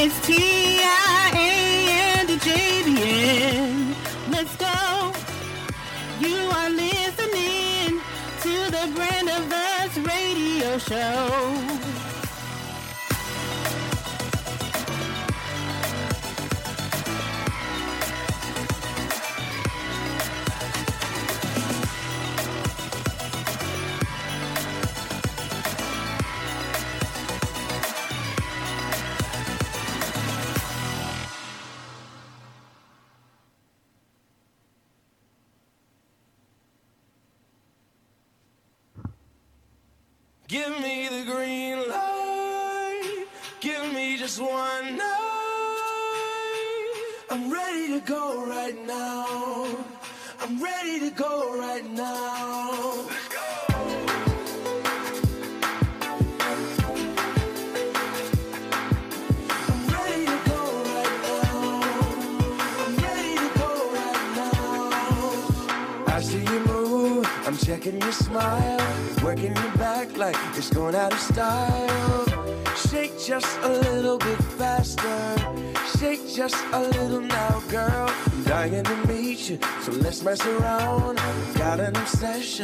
It's T I A and J B N. Let's go. You are listening to the Brand of Us radio show.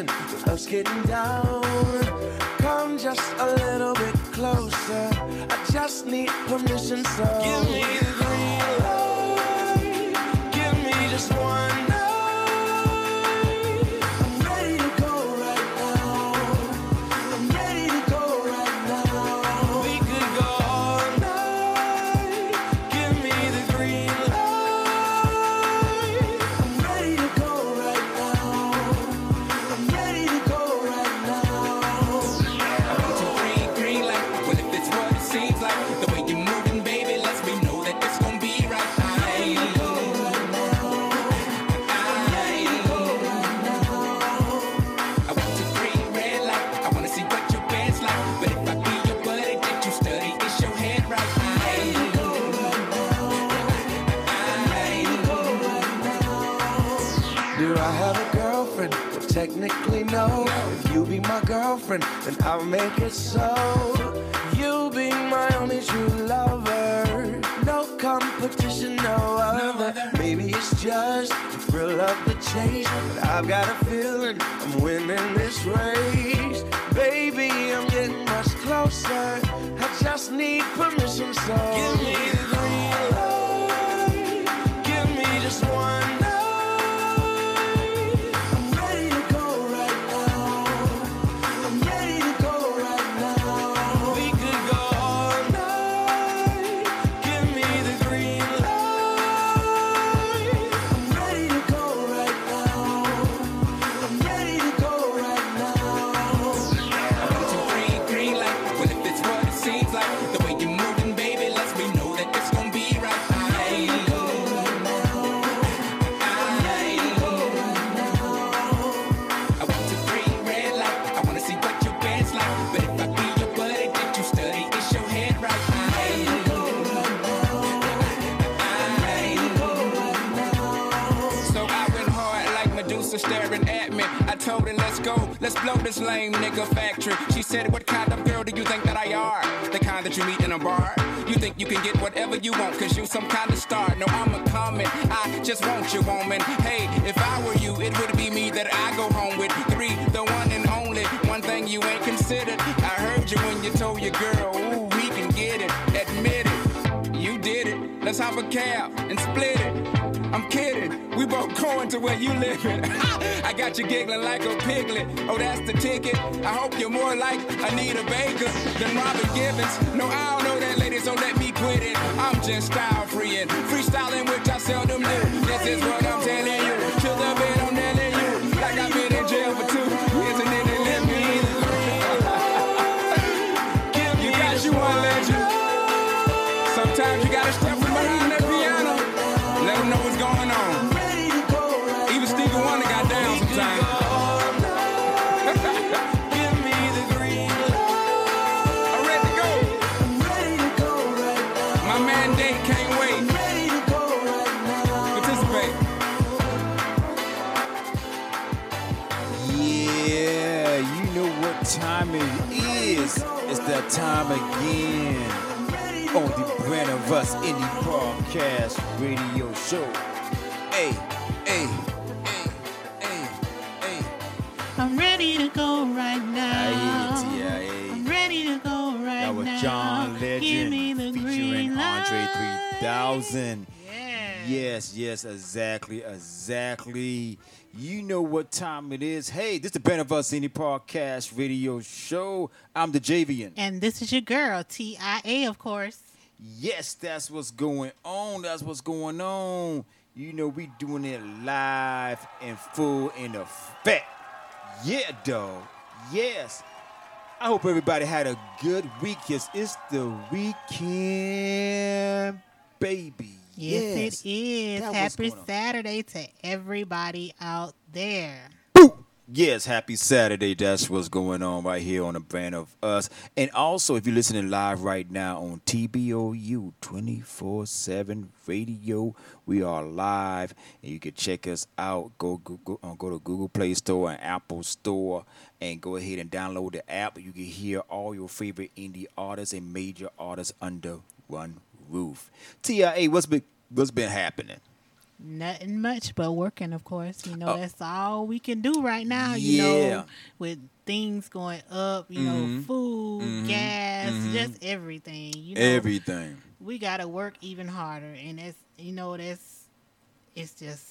with us getting down. then let's go. Let's blow this lame nigga factory. She said, What kind of girl do you think that I are? The kind that you meet in a bar. You think you can get whatever you want, cause you some kind of star. No, I'm a comment. I just want you, woman. Hey, if I were you, it would be me that I go home with. Three, the one and only. One thing you ain't considered. I heard you when you told your girl, ooh, we can get it. Admit it. You did it. Let's hop a cab and split it. We both going to where you living. I got you giggling like a piglet. Oh, that's the ticket. I hope you're more like Anita Baker than Robin Givens. No, I don't know that lady, so let me quit it. I'm just style freeing, freestyling, which I seldom do. This is what I'm telling you. time it is. It's that time again. On the Brand of Us Indie Broadcast Radio Show. Hey, hey, hey, hey, hey. I'm ready to go right now. I hear it, TIA. I'm ready to go right now. That was. John Legend featuring Andre 3000. Yes, yes, exactly, exactly. You know what time it is. Hey, this is the Brand of Us Indie Podcast Radio Show. I'm the Javian. And this is your girl, TIA, of course. Yes, that's what's going on. That's what's going on. You know, we doing it live and full in effect. Yeah, dog. Yes. I hope everybody had a good week. Yes, it's the weekend, baby. Yes, it is. That Happy. Saturday to everybody out there. Yes, happy Saturday. That's what's going on right here on the brand of us. And also, if you're listening live right now on TBOU 24 7 radio, we are live and you can check us out. Go, go, go, uh, go to Google Play Store and Apple Store and go ahead and download the app. You can hear all your favorite indie artists and major artists under one roof. TIA, what's been, what's been happening? Nothing much but working, of course. You know, Oh. that's all we can do right now. You Yeah. know, with things going up, you know, Mhm. food, Mhm. gas, Mhm. just everything. You know, Everything. we got to work even harder. And that's, you know, that's, it's just,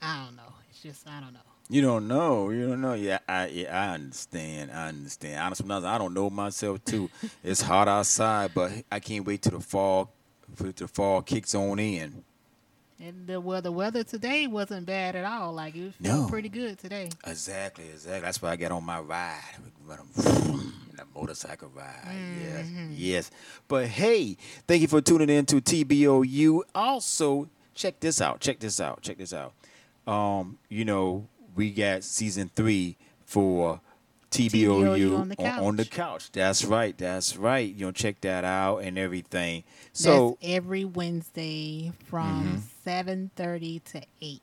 I don't know. It's just, I don't know. You don't know. You don't know. Yeah, I yeah, I understand. I understand. Honestly, sometimes I don't know myself too. it's hot outside, but I can't wait till the fall, till the fall kicks on in. And the well, the weather today wasn't bad at all. Like it felt No. pretty good today. Exactly, exactly. That's why I get on my ride, the motorcycle ride. Yes, yes. But hey, thank you for tuning in to TBOU. Also, check this out. Check this out. Check this out. Um, you know, we got season three for TBOU, on the on, on the couch. couch. That's right. That's right. You know, check that out and everything. So That's every Wednesday from mm-hmm. seven thirty to eight.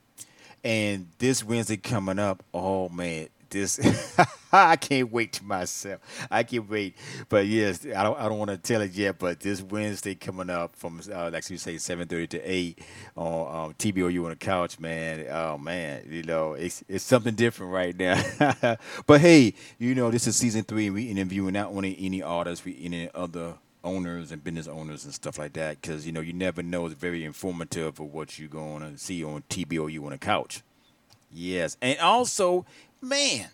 And this Wednesday coming up, oh man, this I can't wait to myself. I can't wait. But yes, I don't I don't want to tell it yet. But this Wednesday coming up from uh, like you say seven thirty to eight on um, TBOU on the couch, man. Oh man, you know it's it's something different right now. but hey, you know this is season three, and we interviewing not only any artists, we any other owners and business owners and stuff like that because you know you never know it's very informative of what you're going to see on TBOU on the couch. Yes, and also, man,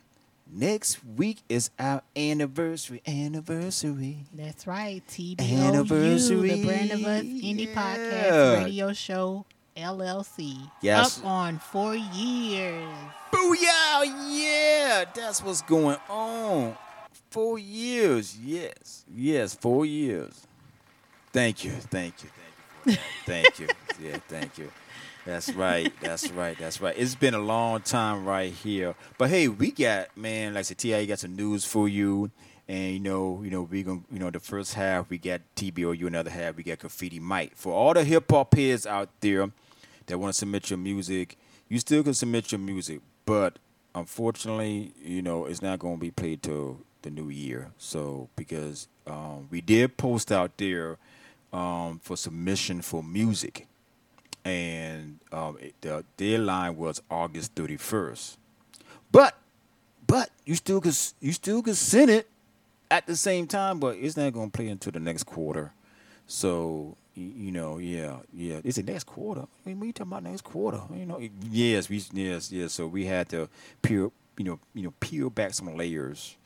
next week is our anniversary. Anniversary. That's right. TBOU, Anniversary, the Brand of Us Indie yeah. Podcast Radio Show LLC. Yes. Up on four years. Booyah! Yeah, that's what's going on. Four years. Yes, yes, four years. Thank you, thank you, thank you, thank you. Yeah, thank you. That's right. That's right. That's right. It's been a long time right here. But hey, we got man, like I said, Ti got some news for you. And you know, you know, we gonna you know, the first half we got TBOU, another half we got Graffiti Mike. For all the hip hop heads out there that want to submit your music, you still can submit your music, but unfortunately, you know, it's not gonna be played till the new year. So because um, we did post out there um, for submission for music and um, it, the deadline was August 31st. But but you still s- you still could send it at the same time, but it's not going to play until the next quarter. So you know, yeah, yeah. It's the next quarter. I mean, we talking about next quarter. You know, yes, we yes, yes. So we had to peel, you know, you know, peel back some layers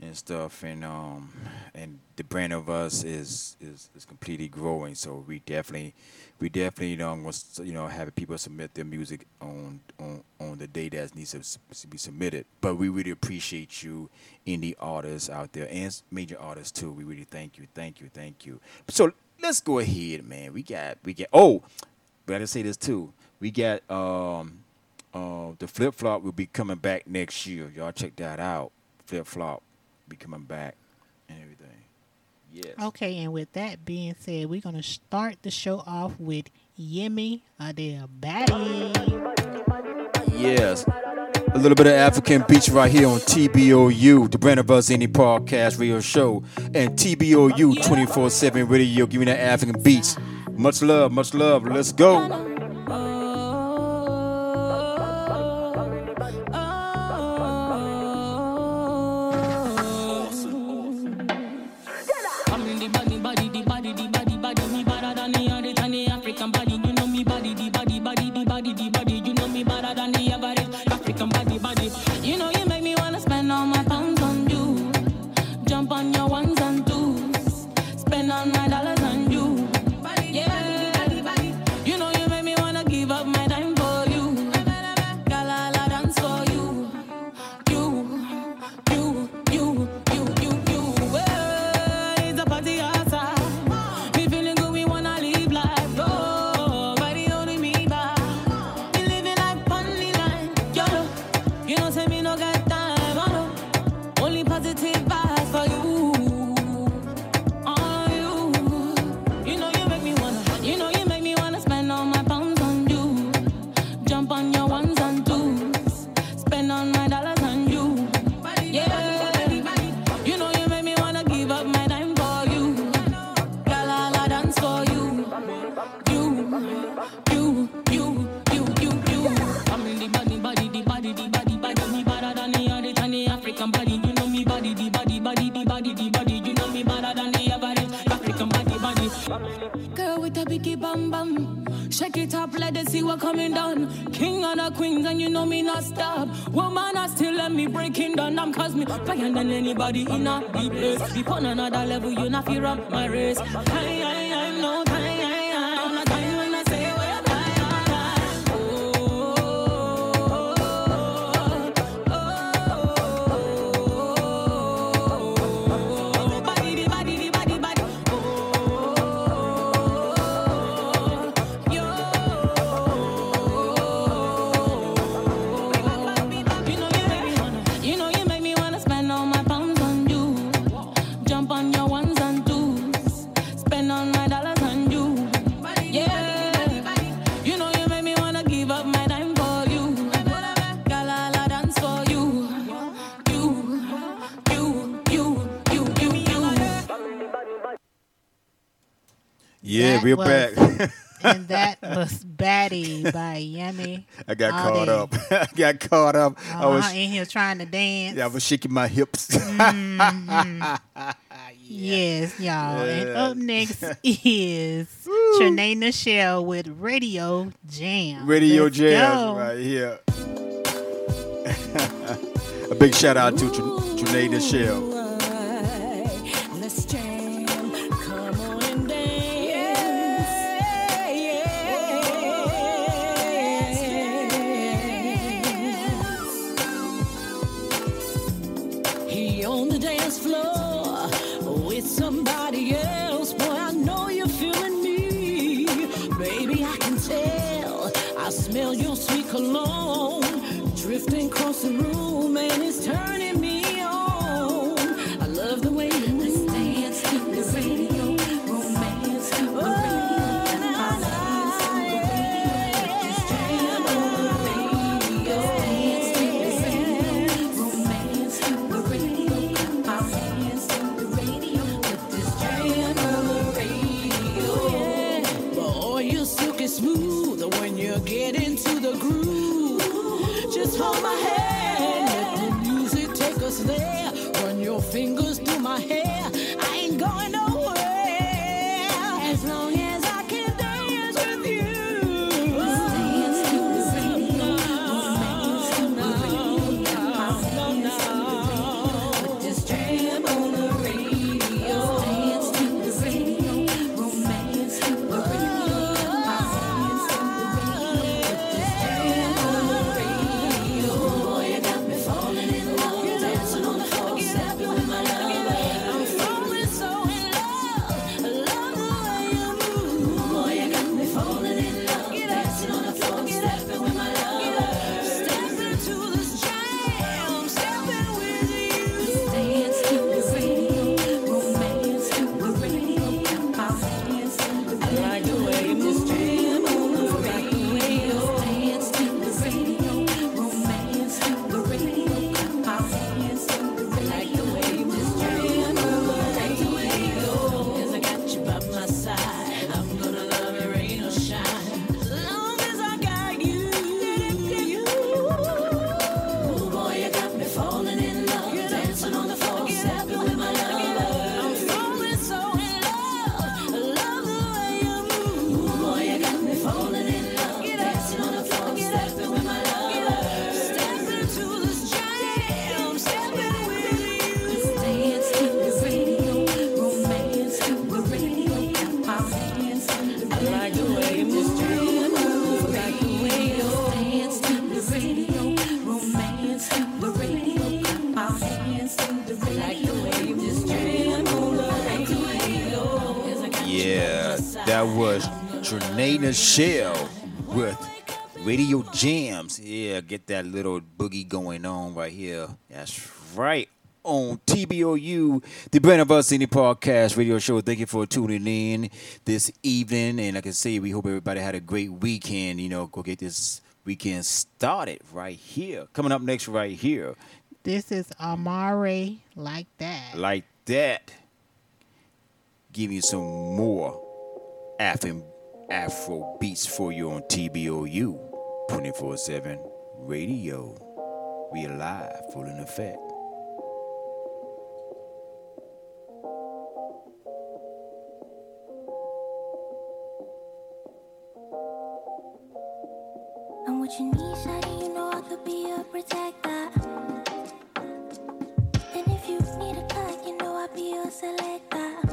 and stuff and um and the brand of us is is, is completely growing so we definitely we definitely you know was you know having people submit their music on on on the day that needs to be submitted. But we really appreciate you indie artists out there and major artists too. We really thank you thank you thank you. So let's go ahead man. We got we got oh but I gotta say this too. We got um uh the flip flop will be coming back next year. Y'all check that out. Flip flop be coming back and everything. Yes. Okay, and with that being said, we're gonna start the show off with Yemi Adebayo. Yes. A little bit of African Beats right here on TBOU, the Brand of Us Indie Podcast Radio Show, and TBOU 24 7 Radio, giving that African Beats. Much love, much love. Let's go. body in a deep place. We on another level, you not fear up my race. Aye, aye. that we're was, back. and that was Batty by Yummy. I got caught up. I got caught up. Uh-huh, I was in here trying to dance. Yeah, I was shaking my hips. Mm-hmm. Yes, y'all. Yeah. And up next is Woo. Trinae Nichelle with Radio Jam. Radio Let's Jam go. right here. A big shout out Ooh. to Tr- Trinae Nichelle. Tengo With Radio Jams. Yeah, get that little boogie going on right here. That's right. On TBOU, the Brand of Us Indie Podcast radio show. Thank you for tuning in this evening. And like I say, we hope everybody had a great weekend. You know, go get this weekend started right here. Coming up next, right here. This is Amare like that. like that, give you some more Afro, Afro beats for you on TBOU 24 7 radio. We alive, full in effect. I'm what you need, shawty. You know I could be your protector. And if you need a cut, you know I'll be your selector.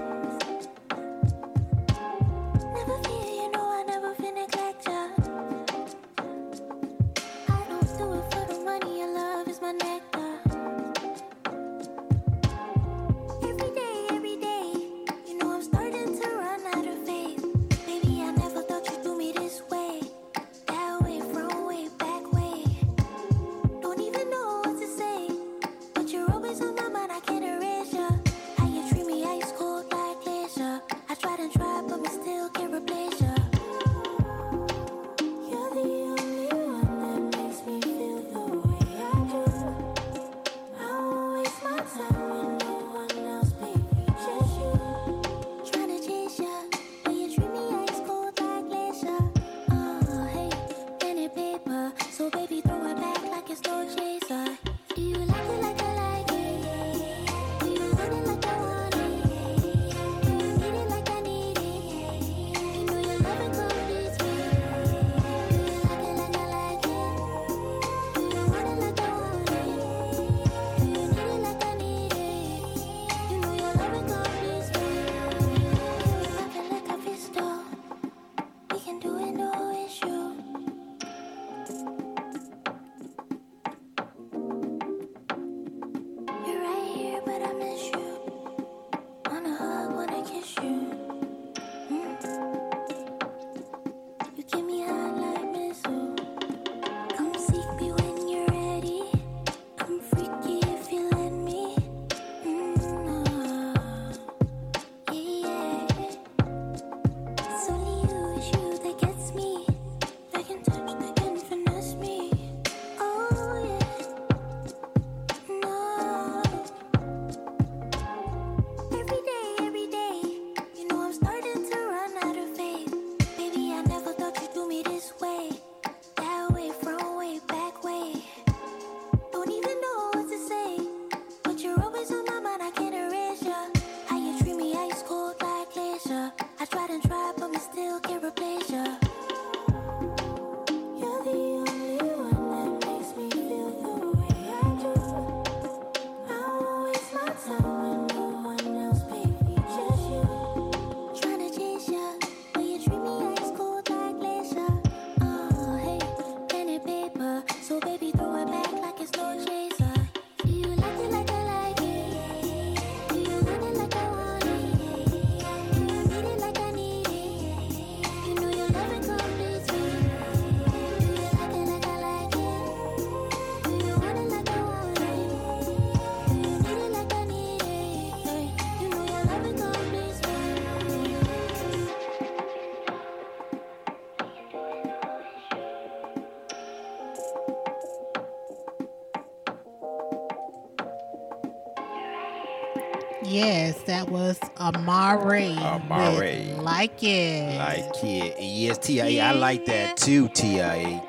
That was Amare. Amare. Like it. Like it. Yes, TIA. I like that too, TIA.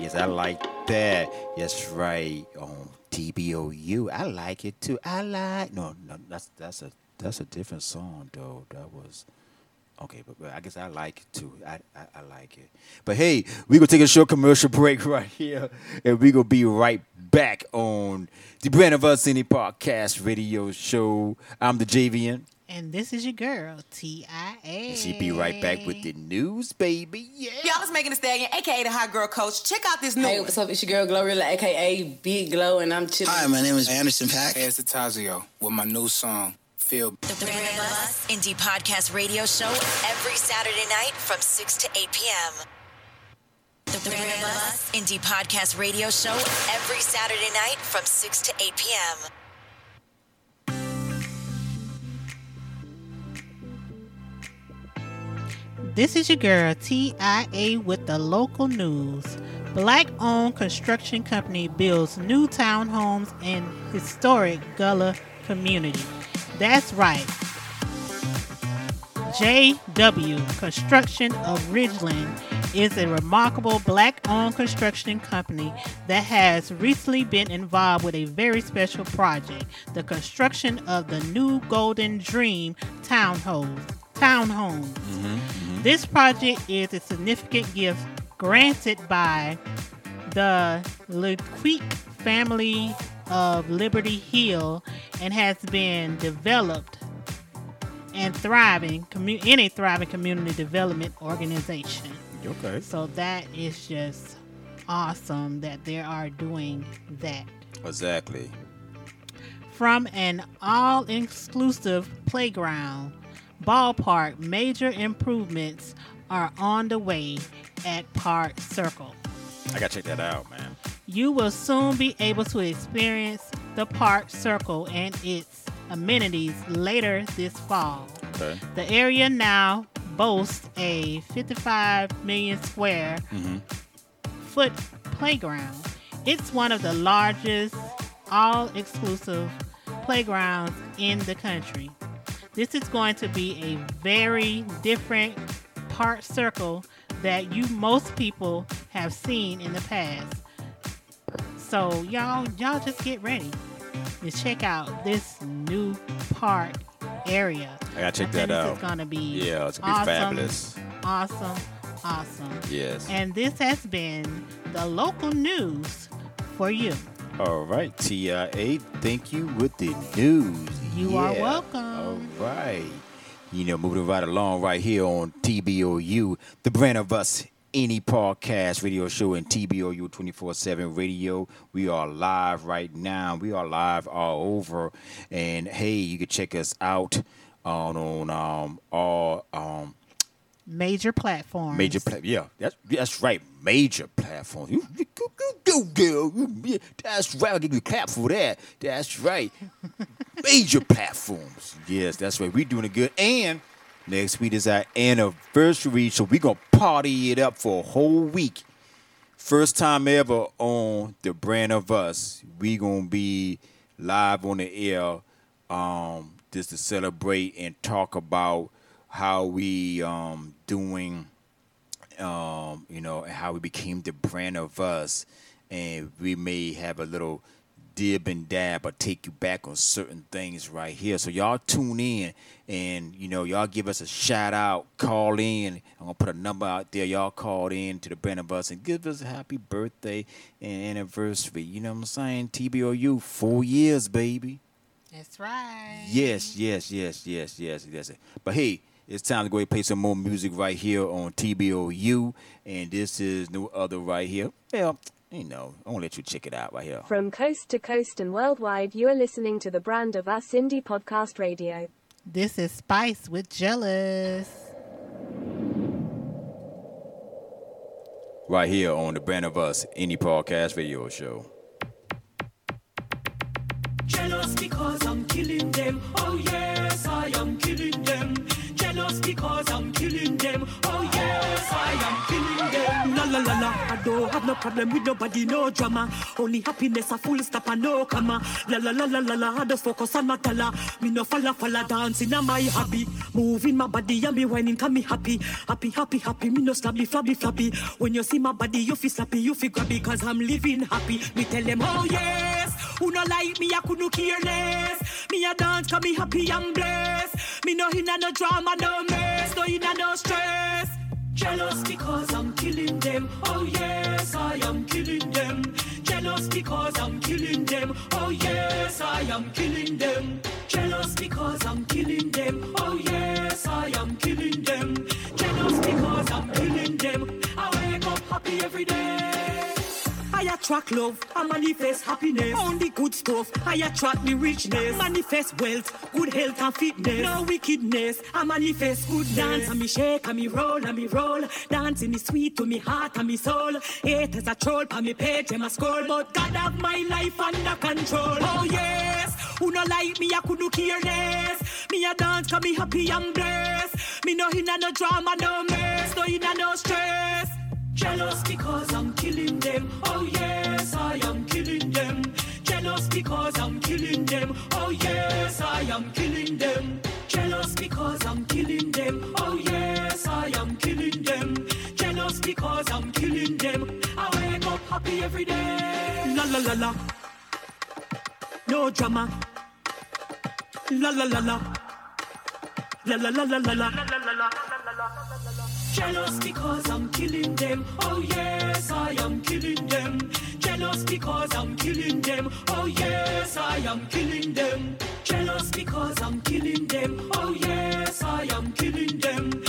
Yes, I like that. Yes, right. Um, On TBOU. I like it too. I like no, no, that's that's a that's a different song though. That was okay, but, but I guess I like it too. I, I I like it. But hey, we gonna take a short commercial break right here, and we gonna be right back on the Brand of Us Indie Podcast Radio Show. I'm the JVN. And this is your girl, TIA. She be right back with the news, baby. Yeah. Y'all was Megan Thee Stallion, aka the hot girl coach. Check out this new Hey, what's up? It's your girl Glorilla, aka Big Glow, and I'm chilling. Hi, my name is Anderson .Paak. Hey, it's Tazio with my new song, Feel The Brand of Us Indie Podcast Radio Show every Saturday night from 6 to 8 p.m. The Brand of Us Indie Podcast Radio Show every Saturday night from 6 to 8 p.m. This is your girl TIA with the local news. Black owned construction company builds new townhomes in historic Gullah community. That's right. JW Construction of Ridgeland is a remarkable black owned construction company that has recently been involved with a very special project the construction of the new Golden Dream townhomes. Townhomes. Mm-hmm, mm-hmm. This project is a significant gift granted by the Lequique family of Liberty Hill and has been developed and thriving in a thriving community development organization. Okay. So that is just awesome that they are doing that. Exactly. From an all inclusive playground, ballpark, major improvements are on the way at Park Circle. I gotta check that out, man. You will soon be able to experience the Park Circle and its amenities later this fall. Okay. The area now boasts a 55 million square mm-hmm. foot playground. It's one of the largest all exclusive playgrounds in the country. This is going to be a very different park circle that you most people have seen in the past. So y'all y'all just get ready to check out this new park area. I gotta check I that out. Is gonna be Yeah, it's gonna be fabulous. Awesome, awesome. Yes. And this has been the local news for you. All right, TIA, thank you with the news. You are welcome. All right. You know, moving right along right here on TBOU, the brand of us, indie podcast radio show in TBOU 24 7 radio. We are live right now. We are live all over. And hey, you can check us out on, on um, all um, Major platforms. Major pla- yeah, that's that's right. Major platforms. You, you go, girl. Yeah, That's right. I'll give you a clap for that. That's right. Major platforms. Yes, that's right. We're doing it good. And next week is our anniversary, so we're gonna party it up for a whole week. First time ever on the brand of us. We gonna be live on the air, um, just to celebrate and talk about how we um doing um, you know, how we became the brand of us. And we may have a little dib and dab or take you back on certain things right here. So y'all tune in and you know, y'all give us a shout out, call in. I'm gonna put a number out there. Y'all call in to the brand of us and give us a happy birthday and anniversary. You know what I'm saying? TBOU, four years, baby. That's right. Yes, yes, yes, yes, yes, yes. But hey, it's time to go and play some more music right here on TBOU. And this is no other right here. Well, you know, I want to let you check it out right here. From coast to coast and worldwide, you are listening to the brand of Us Indie Podcast Radio. This is Spice with Jealous. Right here on the Brand of Us Indie Podcast Radio Show. Jealous because I'm killing them. Oh yes, I am killing them. Jealous because I'm killing them. Oh yes, I am killing them. La la la la. I don't have no problem with nobody, no drama. Only happiness, a full stop and no comma. La la la la la la. I just focus on my tala. Me no falla falla dancing on my hobby. Moving my body and me whining, can me happy. Happy, happy, happy. Me no slabby, flabby, flappy. When you see my body, you feel slappy, you feel grabby. Cause I'm living happy. Me tell them, oh yes. Who no like me, I couldn't care less. Me a dance, cause me happy and blessed. Me no in no drama, no mess. No in no stress. Jealous because I'm killing them. Oh yes, I am killing them. Jealous because I'm killing them. Oh yes, I am killing them. Jealous because I'm killing them. Oh yes, I am killing them. Jealous because I'm killing them. I wake up happy every day. I attract love, I manifest happiness. On the good stuff, I attract the richness. Manifest wealth, good health and fitness. No wickedness, I manifest good dance. And me shake, and me roll, and me roll. Dancing is sweet to me heart and me soul. Haters a troll, pa me page, them a scroll. But God have my life under control. Oh yes, who no like me, I couldn't care less. Me a dance, cause me happy and blessed. Me no inna no drama, no mess, no inna no stress. Jealous because I'm killing them. Oh yes, I am killing them. Jealous because I'm killing them. Oh yes, I am killing them. Jealous because I'm killing them. Oh yes, I am killing them. Jealous because I'm killing them. I wake up happy every day. La la la la. No drama. La la la la. La la la la la la. Jealous because I'm killing them. Oh yes, I am killing them. Jealous because I'm killing them. Oh yes, I am killing them. Jealous because I'm killing them. Oh yes, I am killing them.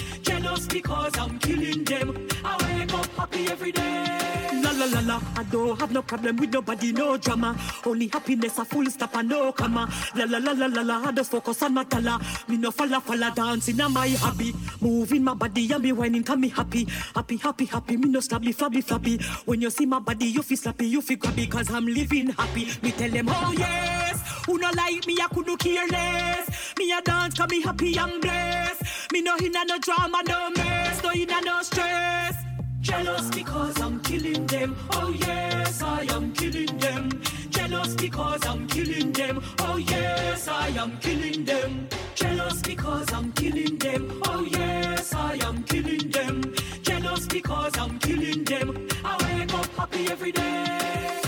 Jealous because I'm killing them. I wake up happy every day. La la la la. I don't have no problem with nobody, no drama. Only happiness, a full stop and no comma. La la la la la la. I just focus on my tala. Me no falla falla dancing on my hobby. Moving my body and me whining, can me happy. Happy, happy, happy. Me no slabby, flabby, flabby. When you see my body, you feel slappy, you feel grabby. Cause I'm living happy. Me tell them, oh yes. Who no like me, I couldn't care less. Me a dance, cause me happy and blessed. Me no inna no drama, no mess. No inna no stress. Jealous because I'm killing them. Oh yes, I am killing them. Jealous because I'm killing them. Oh yes, I am killing them. Jealous because I'm killing them. Oh yes, I am killing them. Jealous because I'm killing them. I wake up happy every day.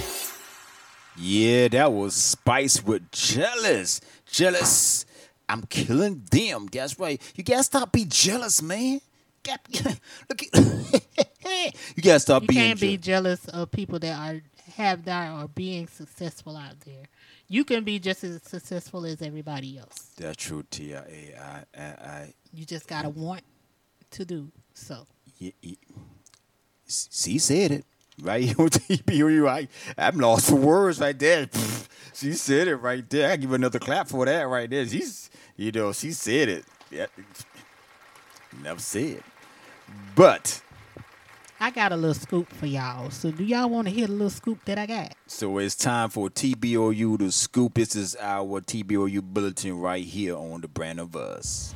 Yeah, that was Spice with Jealous. Jealous. I'm killing them. That's right. You gotta stop being jealous, man. Got- Look at you gotta stop You being can't be jealous. jealous of people that are have that are being successful out there. You can be just as successful as everybody else. That's true, Tia. I, I, I, You just gotta want to do so. y- y- she said it right here on TBU. Right, I'm lost for words right there. she said it right there. I give another clap for that right there. She's, you know, she said it. Yeah, never said, but I got a little scoop for y'all. So do y'all want to hear the little scoop that I got? so it's time for TBOU to scoop. This is our TBOU bulletin right here on the brand of us.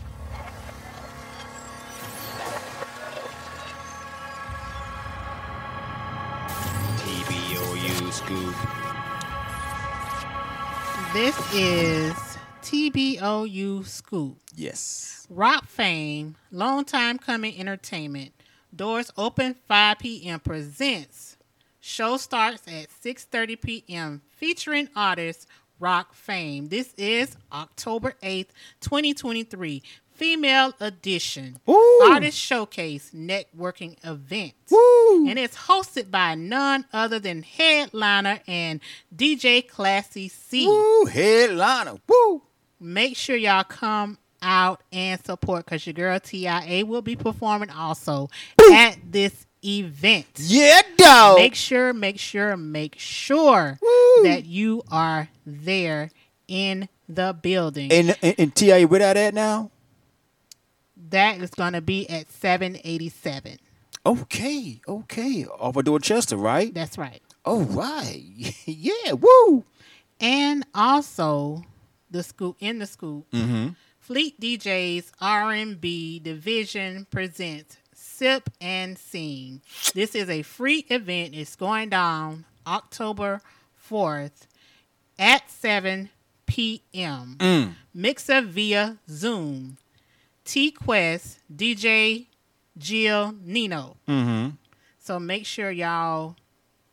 TBOU scoop. This is TBOU Scoop. Yes. Rock fame, long time coming entertainment. Doors open 5 p.m. presents. Show starts at 6:30 p.m. featuring artist Rock Fame. This is October 8th, 2023. Female edition. Artist showcase networking event. And it's hosted by none other than headliner and DJ Classy C. Woo, headliner. Woo. Make sure y'all come out and support because your girl TIA will be performing also at this event. Yeah, dog. Make sure, make sure, make sure that you are there in the building. And, and, and TIA, where that at now? that is going to be at 787. Okay, okay. Off of Dorchester, right? That's right. Oh, right. yeah, woo. And also, the scoop in the scoop, Mm-hmm. Fleet DJs R&B Division presents Sip and Sing. This is a free event. It's going down October 4th at 7 p.m. Mm. Mixer via Zoom. T Quest, DJ Jill Nino. Mm-hmm. So make sure y'all,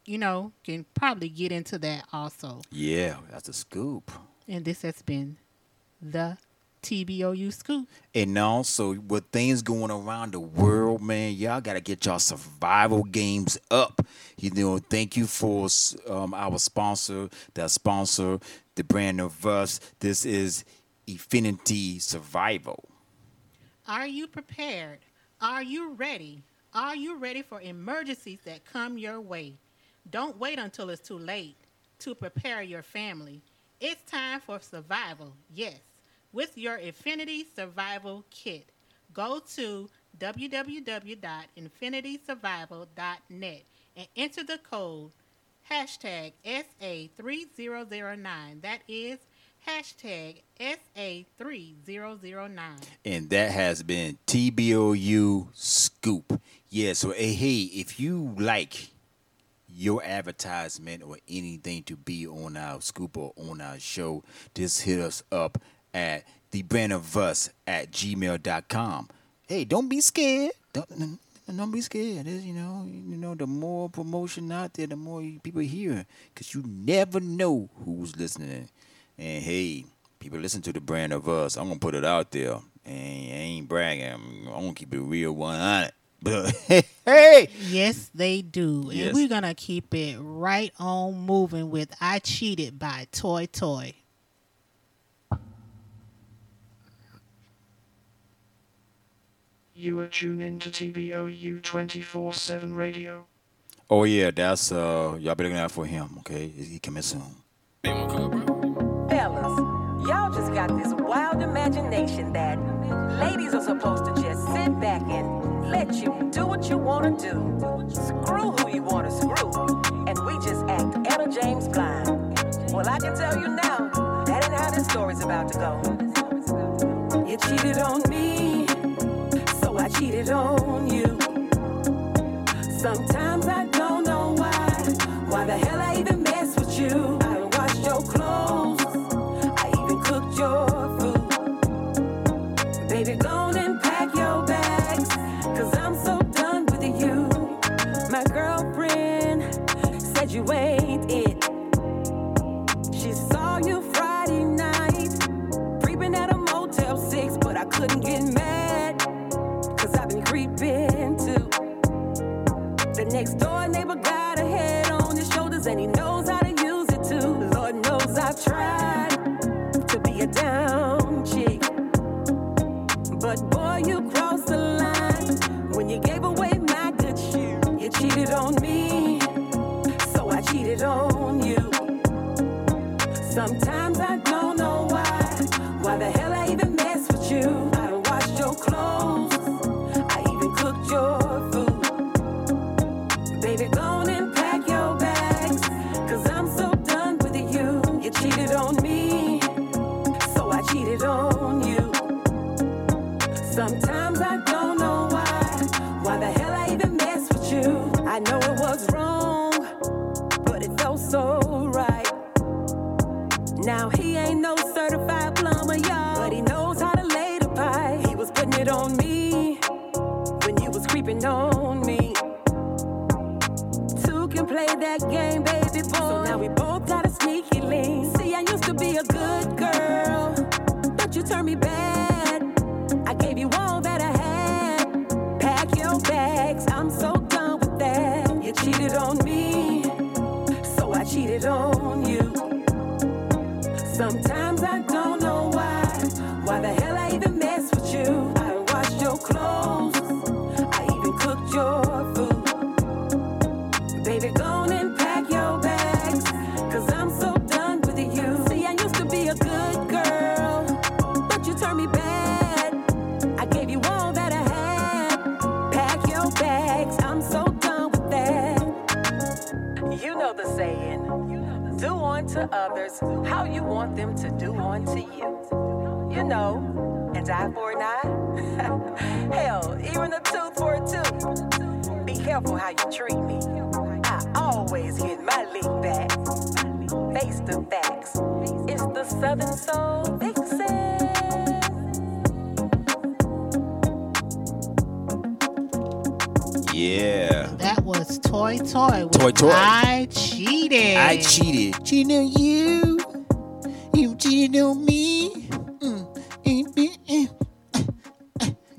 you know, can probably get into that also. Yeah, that's a scoop. And this has been the TBOU scoop. And also, with things going around the world, man, y'all gotta get y'all survival games up. You know, thank you for um, our sponsor, that sponsor, the brand of us. This is Infinity Survival. Are you prepared? Are you ready? Are you ready for emergencies that come your way? Don't wait until it's too late to prepare your family. It's time for survival, yes, with your Infinity Survival Kit. Go to www.infinitysurvival.net and enter the code hashtag SA3009. That is hashtag SA3009. And that has been TBOU Scoop. Yeah, so eh, hey, if you like your advertisement or anything to be on our scoop or on our show, just hit us up at the brand of us at gmail.com. Hey, don't be scared. Don't, don't be scared. There's, you know, you know, the more promotion out there, the more people hear. Cause you never know who's listening. And hey, people listen to the brand of us. I'm gonna put it out there. And I ain't bragging. I'm, I'm gonna keep it real 100. But hey, Yes, they do. Yes. And we're going to keep it right on moving with I Cheated by Toy Toy. You are tuned into TBOU 24 7 radio. oh yeah, that's uh, y'all better looking out for him. Okay, he coming soon. Fellas, y'all just got this wild imagination that ladies are supposed to just sit back and let you do what you want to do. Screw who you want to screw. And we just act Etta James blind. Well, I can tell you now, that ain't how this story's about to go. You cheated on me, so I cheated on you. Sometimes I door can others how you want them to do unto you. You know, an eye for an eye. Hell, even a tooth for a tooth. Be careful how you treat me. I always get my lick back. Face the facts. It's the Southern Soul Vixen. Yeah. That was Toy Toy. With Toy Toy. I cheated. I cheated. Cheated on you. You cheated on me.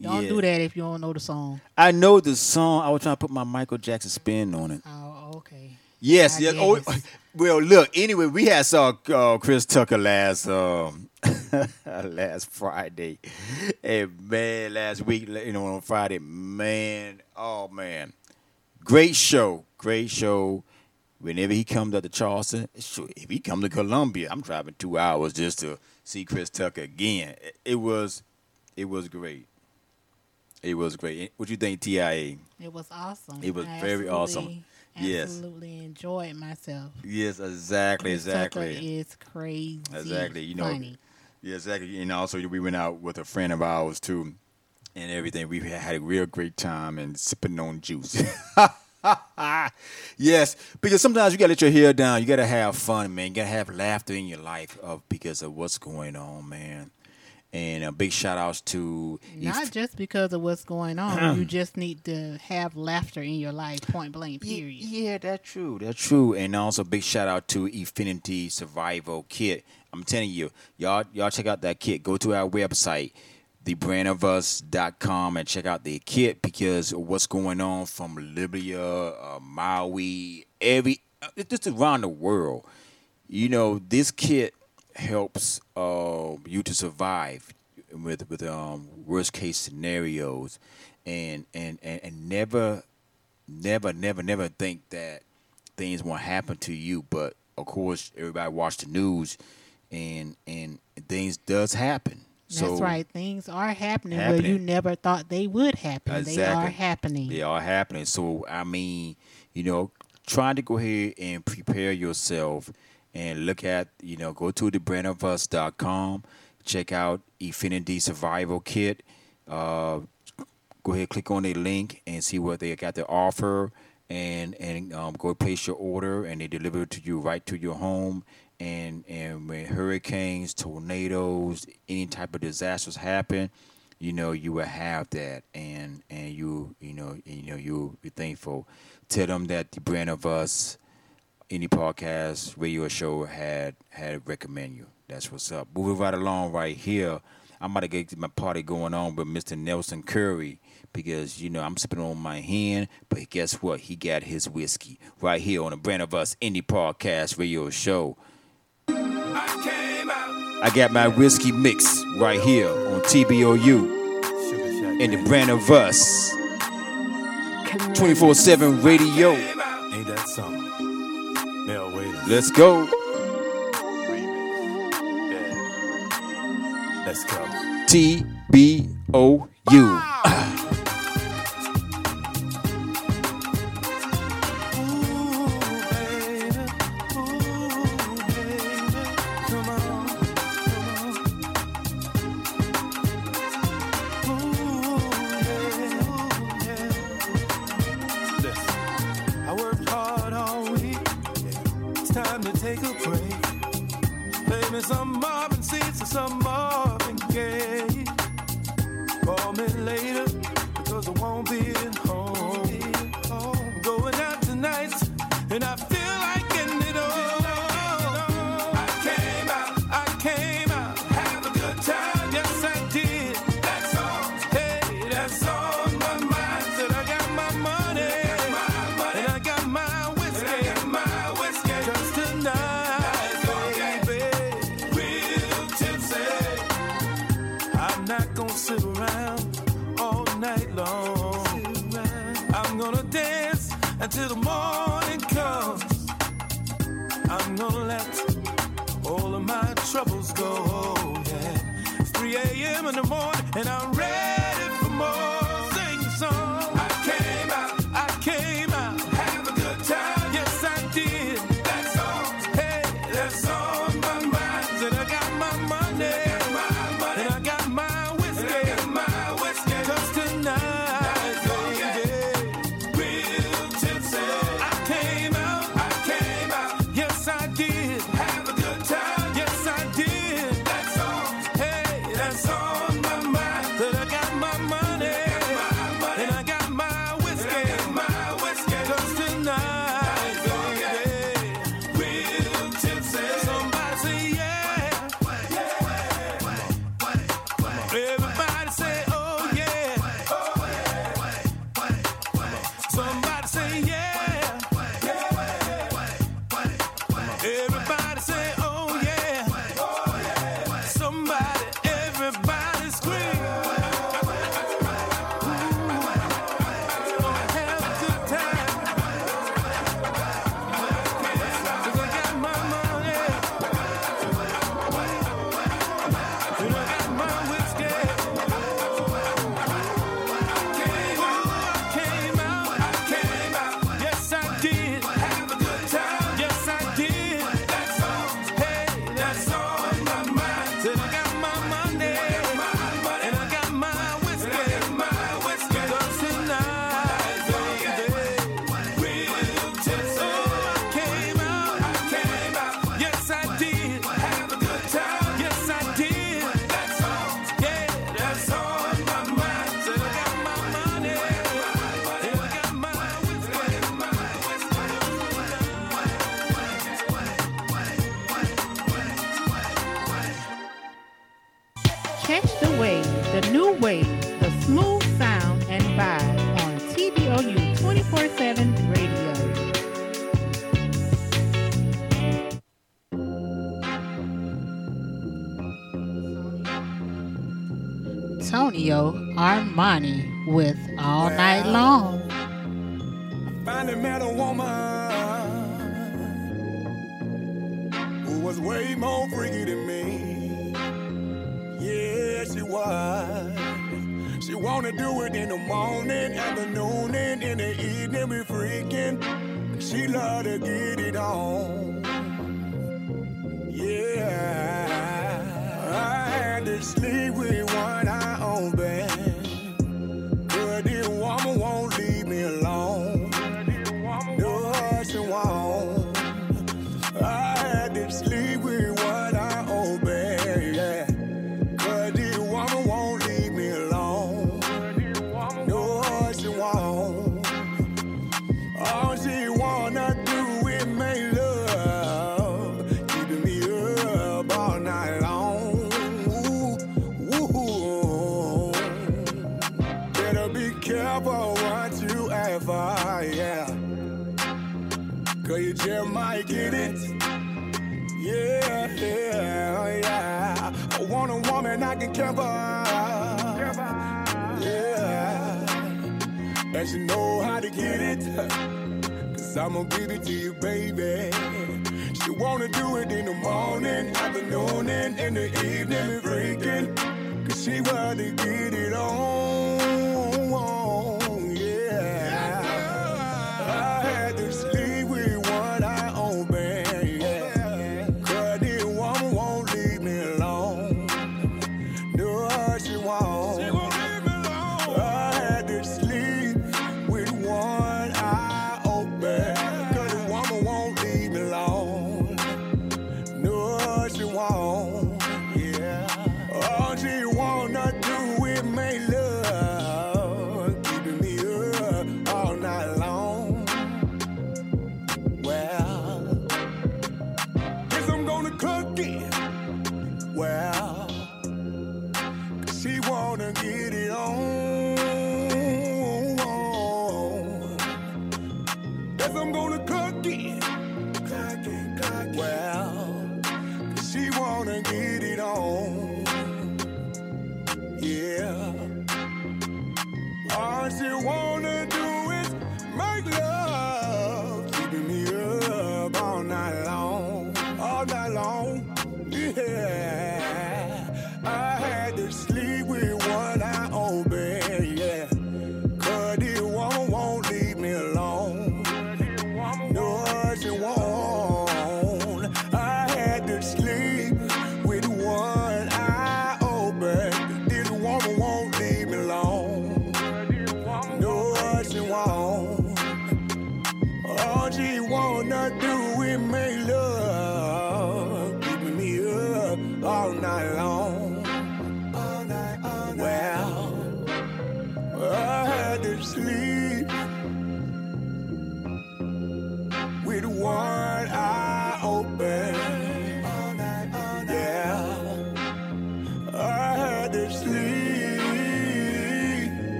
Don't Yeah. do that if you don't know the song. I know the song. I was trying to put my Michael Jackson spin on it. Oh, okay. Yes, I yes. Oh, well, look. Anyway, we had saw uh, Chris Tucker last um last Friday, and man, last week, you know, on Friday, man, oh man, great show, great show. Whenever he comes up to Charleston, sure, if he come to Columbia, I'm driving two hours just to see Chris Tucker again. It, was, it was great. It was great. What you think, TIA? It was awesome. It was I very awesome. Yes. Absolutely enjoyed myself. Yes, exactly, Chris Tucker exactly. is crazy. Exactly. You know, funny. yeah, exactly. And also, we went out with a friend of ours too, and everything. We had a real great time and sipping on juice. yes, because sometimes you gotta let your hair down. You gotta have fun, man. You gotta have laughter in your life of because of what's going on, man. And a big shout outs to Not just because of what's going on. you just need to have laughter in your life, point blank, period. Yeah, that's true. That's true. And also big shout out to Infinity Survival Kit. I'm telling you, y'all y'all check out that kit. Go to our website, thebrandofus.com and check out the kit because what's going on from Libya, uh, Maui, every uh, just around the world. You know, this kit helps uh, you to survive with with um, worst case scenarios, and and and, and never never, never, never think that things won't happen to you. But of course, everybody watch the news, and and things does happen. So That's right. Things are happening, where you never thought they would happen. They are happening. They are happening. So I mean, you know, trying to go ahead and prepare yourself and look at, you know, go to thebrandofus.com, check out Infinity Survival Kit. Uh, go ahead, click on the link and see what they got to offer, and and um, go place your order, and they deliver it to you right to your home. And and when hurricanes, tornadoes, any type of disasters happen, you know you will have that, and and you you know you know you'll be thankful. Tell them that the brand of us, Indie podcast, radio show had had recommend you. That's what's up. Moving right along right here. I'm about to get my party going on with Mr. Nelson Curry because you know I'm sipping on my hand, but guess what? He got his whiskey right here on the Brand of Us Indie Podcast Radio Show. I I got my whiskey mix right here on TBOU in the Brand of Us 24 7 radio. Ain't that something? Mel Wade. Let's go. TBOU. I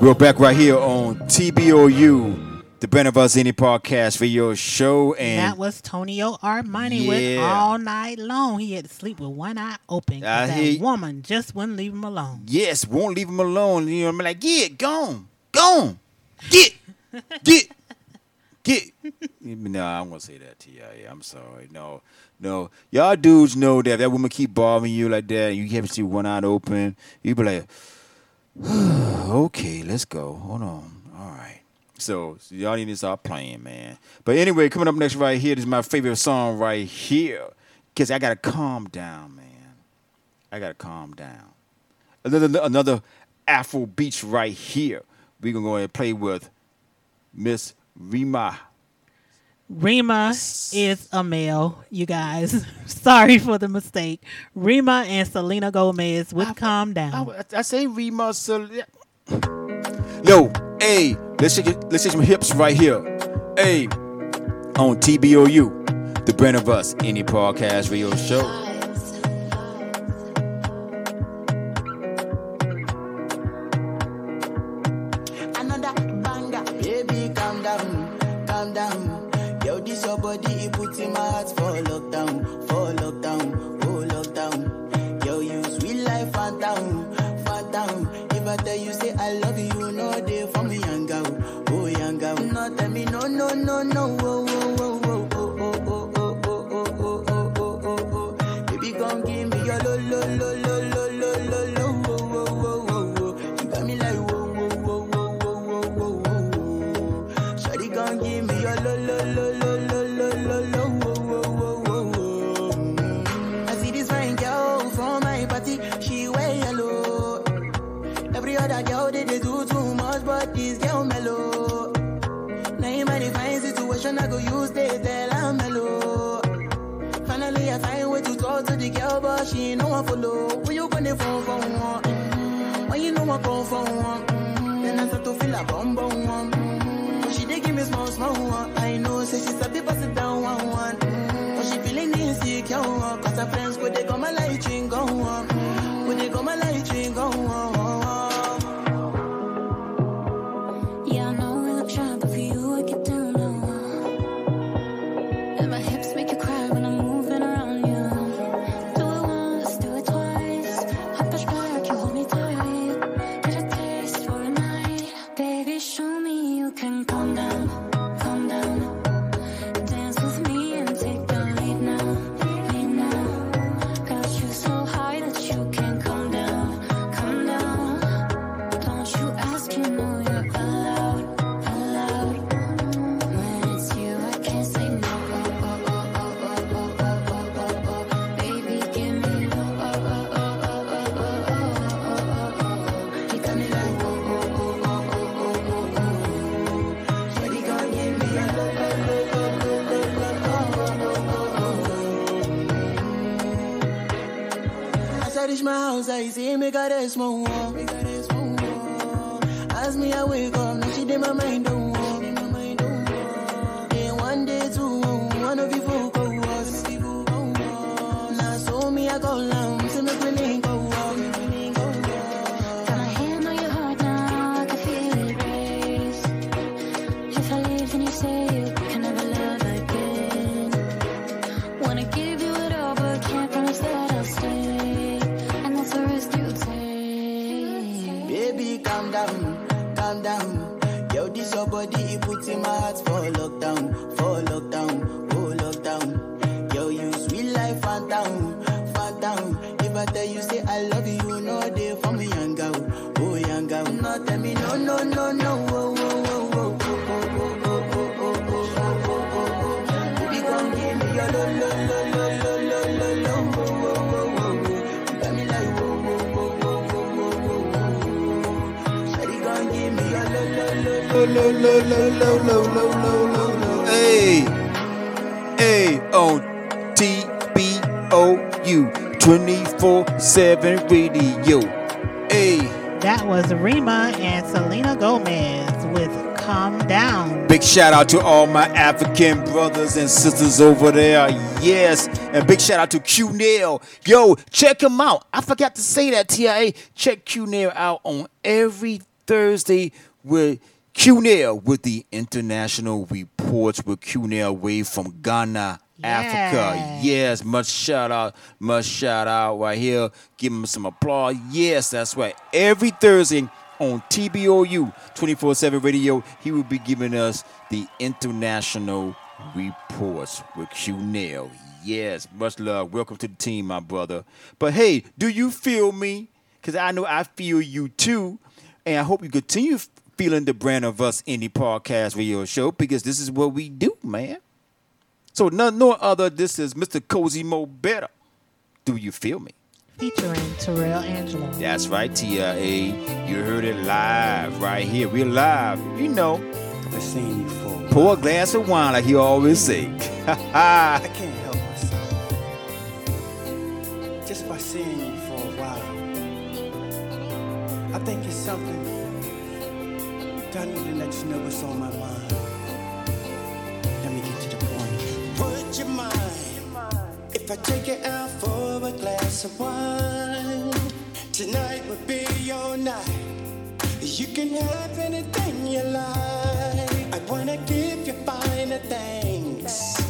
We're back right here on TBOU, the Ben of Us Indie podcast for your show. And that was Tonio Armani yeah. with All Night Long. He had to sleep with one eye open. I that woman just wouldn't leave him alone. Yes, won't leave him alone. You know, I'm like, yeah, gone, gone, get, get, get. no, I'm gonna say that to y'all. Yeah, I'm sorry. No, no. Y'all dudes know that if that woman keep bothering you like that, and you haven't see one eye open, you be like, okay, let's go. Hold on. All right. So, so y'all need to stop playing, man. But anyway, coming up next right here, this is my favorite song right here. Cause I gotta calm down, man. I gotta calm down. Another another Afro Beats right here. We gonna go ahead and play with Miss Rema. Rema is a male, you guys. Sorry for the mistake. Rema and Selena Gomez with Calm Down. I, I say Rema. Sel- Yo, hey, let's shake it, let's shake some hips right here. Hey, on TBOU, the brand of us, Indie podcast radio show. No, no, no, but she no one follow. Who you gonna phone for one? Mm. When you know I come for one, mm. then I start to feel a bum bum one. Mm. But she dey give me small small one. I know, say she's a bit pass it down one one. Mm. But she feeling insecure, cause her friends go they come my light ring go on. Go they come my light ring go on. Me I wake up, now she did my mind big shout out to all my African brothers and sisters over there. Yes, and big shout out to Q Nail. Yo, check him out. I forgot to say that, TIA. Check Q Nail out on every Thursday with Q Nail with the international reports with Q Nail Wave from Ghana. Africa. Yes, much shout out, much shout out right here. Give him some applause. Yes, that's right. Every Thursday on TBOU 24 7 radio, he will be giving us the international reports with Q Nail. Yes, much love. Welcome to the team, my brother. But hey, do you feel me? Because I know I feel you too. And I hope you continue feeling the brand of us indie podcast radio show because this is what we do, man. So none no other. This is Mr. Cozy Mo Better. Do you feel me? Featuring Terrell Angelo. That's right, TIA. You heard it live right here. We're live. You know. I've seen you fall. Pour a glass of wine like you always say. I can't help myself. Just by seeing you for a while. I think it's something that I need to let you know what's on my mind. Let me get to the point. Would you mind if I take you out for a glass of wine? Tonight would be your night. You can have anything you like. I wanna give you finer things,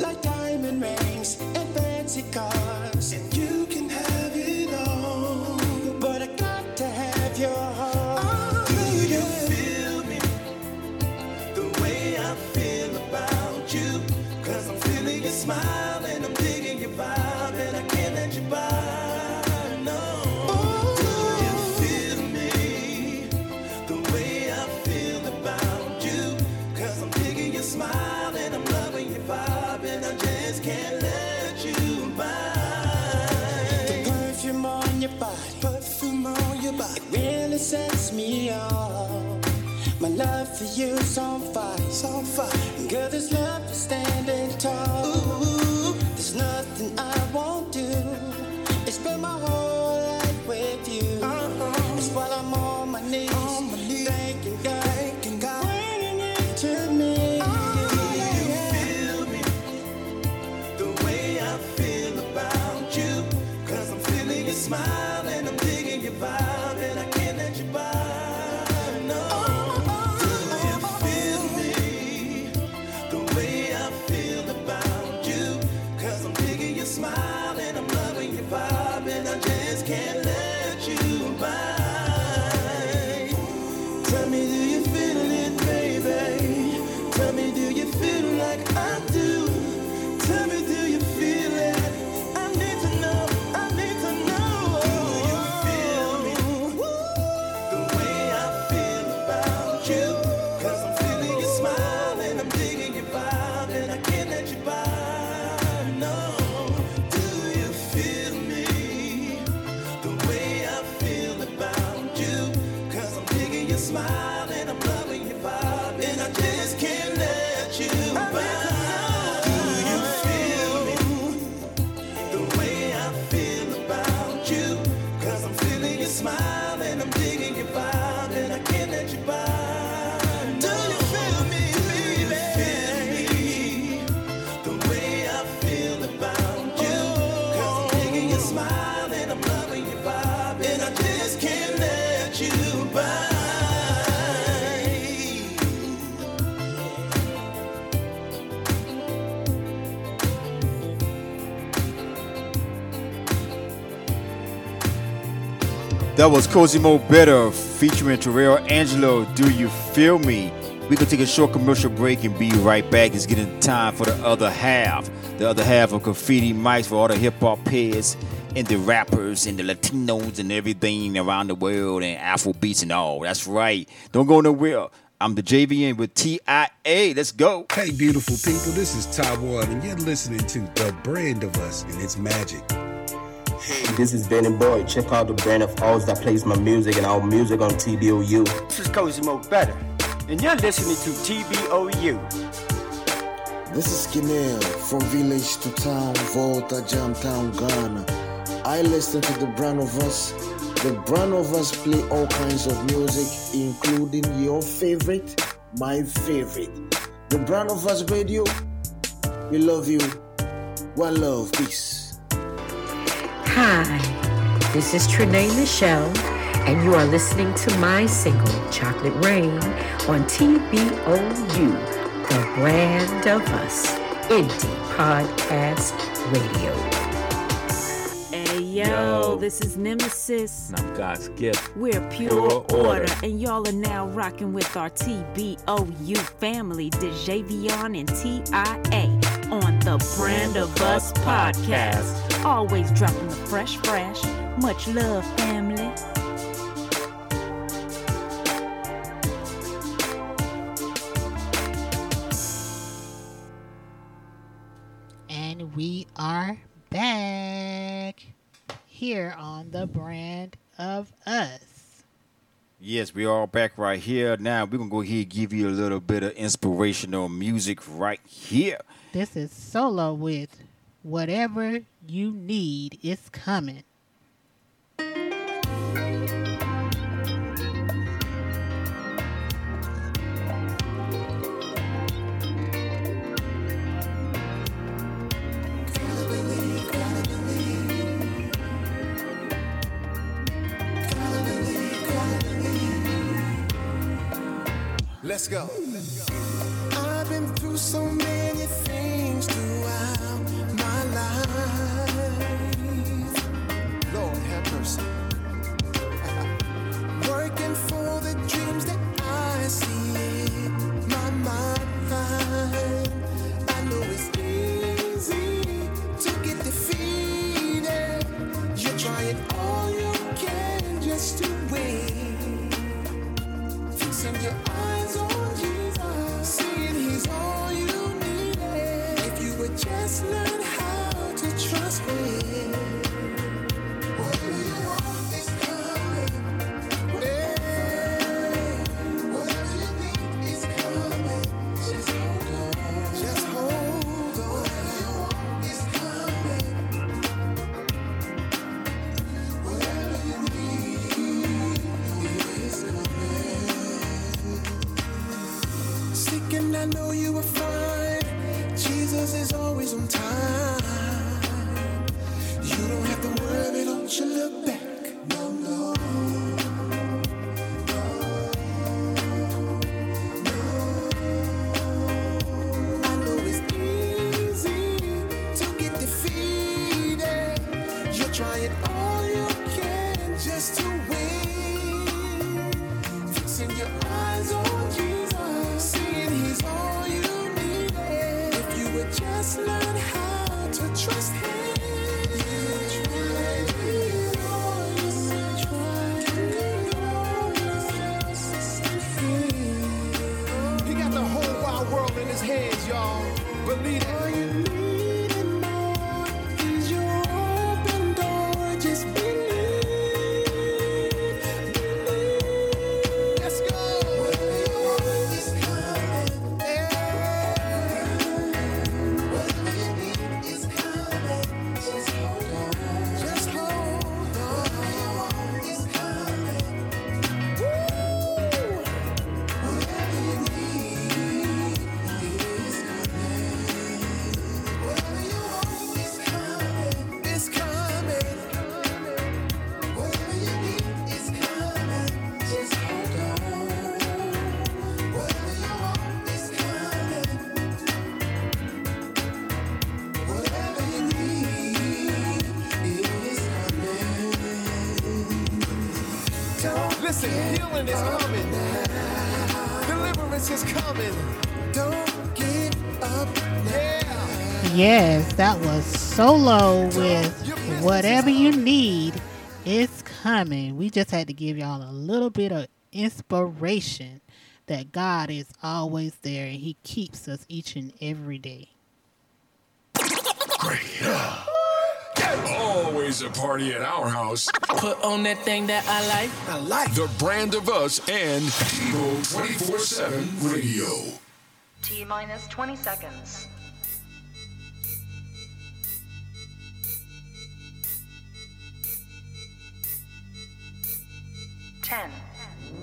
like diamond rings and fancy cars. Sets me off. My love for you's on fire, on fire. Girl, this love is standing tall. Ooh, there's nothing I won't do. It's spend my whole That was Cosimo Better featuring Terrell Angelo. Do you feel me? We gonna take a short commercial break and be right back. It's getting time for the other half. The other half of Graffiti Mics for all the hip hop heads and the rappers and the Latinos and everything around the world and Afro beats and all. That's right. Don't go nowhere. I'm the JVN with TIA. Let's go. Hey, beautiful people, this is Taiwan, and you're listening to The Brand of Us and its magic. Hey, this is Benny Boy. Check out the brand of Oz that plays my music and our music on TBOU. This is Cozy Cosimo Better, and you're listening to TBOU. This is Kinel from village to town, Volta, Jamtown, Ghana. I listen to the brand of us. The brand of us play all kinds of music, including your favorite, my favorite. The brand of us radio. We love you. One love, peace. Hi, this is Trinae Michelle, and you are listening to my single, Chocolate Rain, on TBOU, the brand of us, Indie Podcast Radio. Hey yo, Yo. this is Nemesis. And I'm God's gift. We're pure, Pure order. order. and y'all are now rocking with our TBOU family, Djayvoyn and TIA, on the Brand of Us podcast. Always dropping the fresh, fresh. Much love, family. And we are back here on the brand of us. Yes, we are back right here. Now we're gonna go ahead and give you a little bit of inspirational music right here. This is solo with whatever you need is coming. Let's go. I've been through so many is coming. Deliverance is coming. Don't give up now. Yes, that was solo with whatever you need is coming. We just had to give y'all a little bit of inspiration that God is always there and He keeps us each and every day. Always a party at our house. Put on that thing that I like. I like the brand of us and Evo 24 7 Radio. T minus 20 seconds. Ten,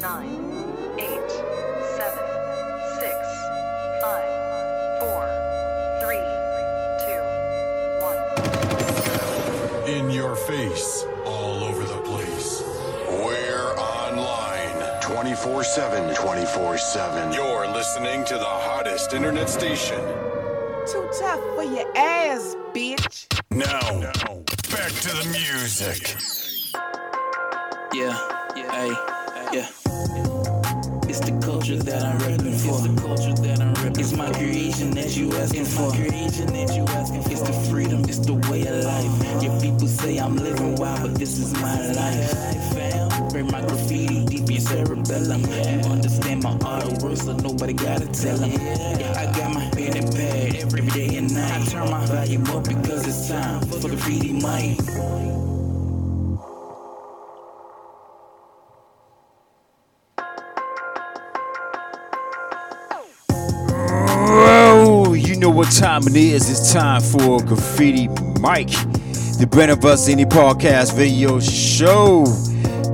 nine, 7. 24 7. You're listening to the hottest internet station. Too tough for your ass, bitch. Now, back to the music. Yeah, hey, yeah. It's the culture that I'm repping for. It's the culture creation that you asking for. creation that you asking for. It's the freedom, it's the way of life. Your people say I'm living wild, but this is my life. Bring my graffiti deep in cerebellum. You understand my artwork, so nobody gotta tell them. Yeah, I got my pen and pad every day and night. I turn my volume up because it's time for the graffiti mic. What time it is. It's time for Graffiti Mike, the Brand of Us Indie Podcast video show.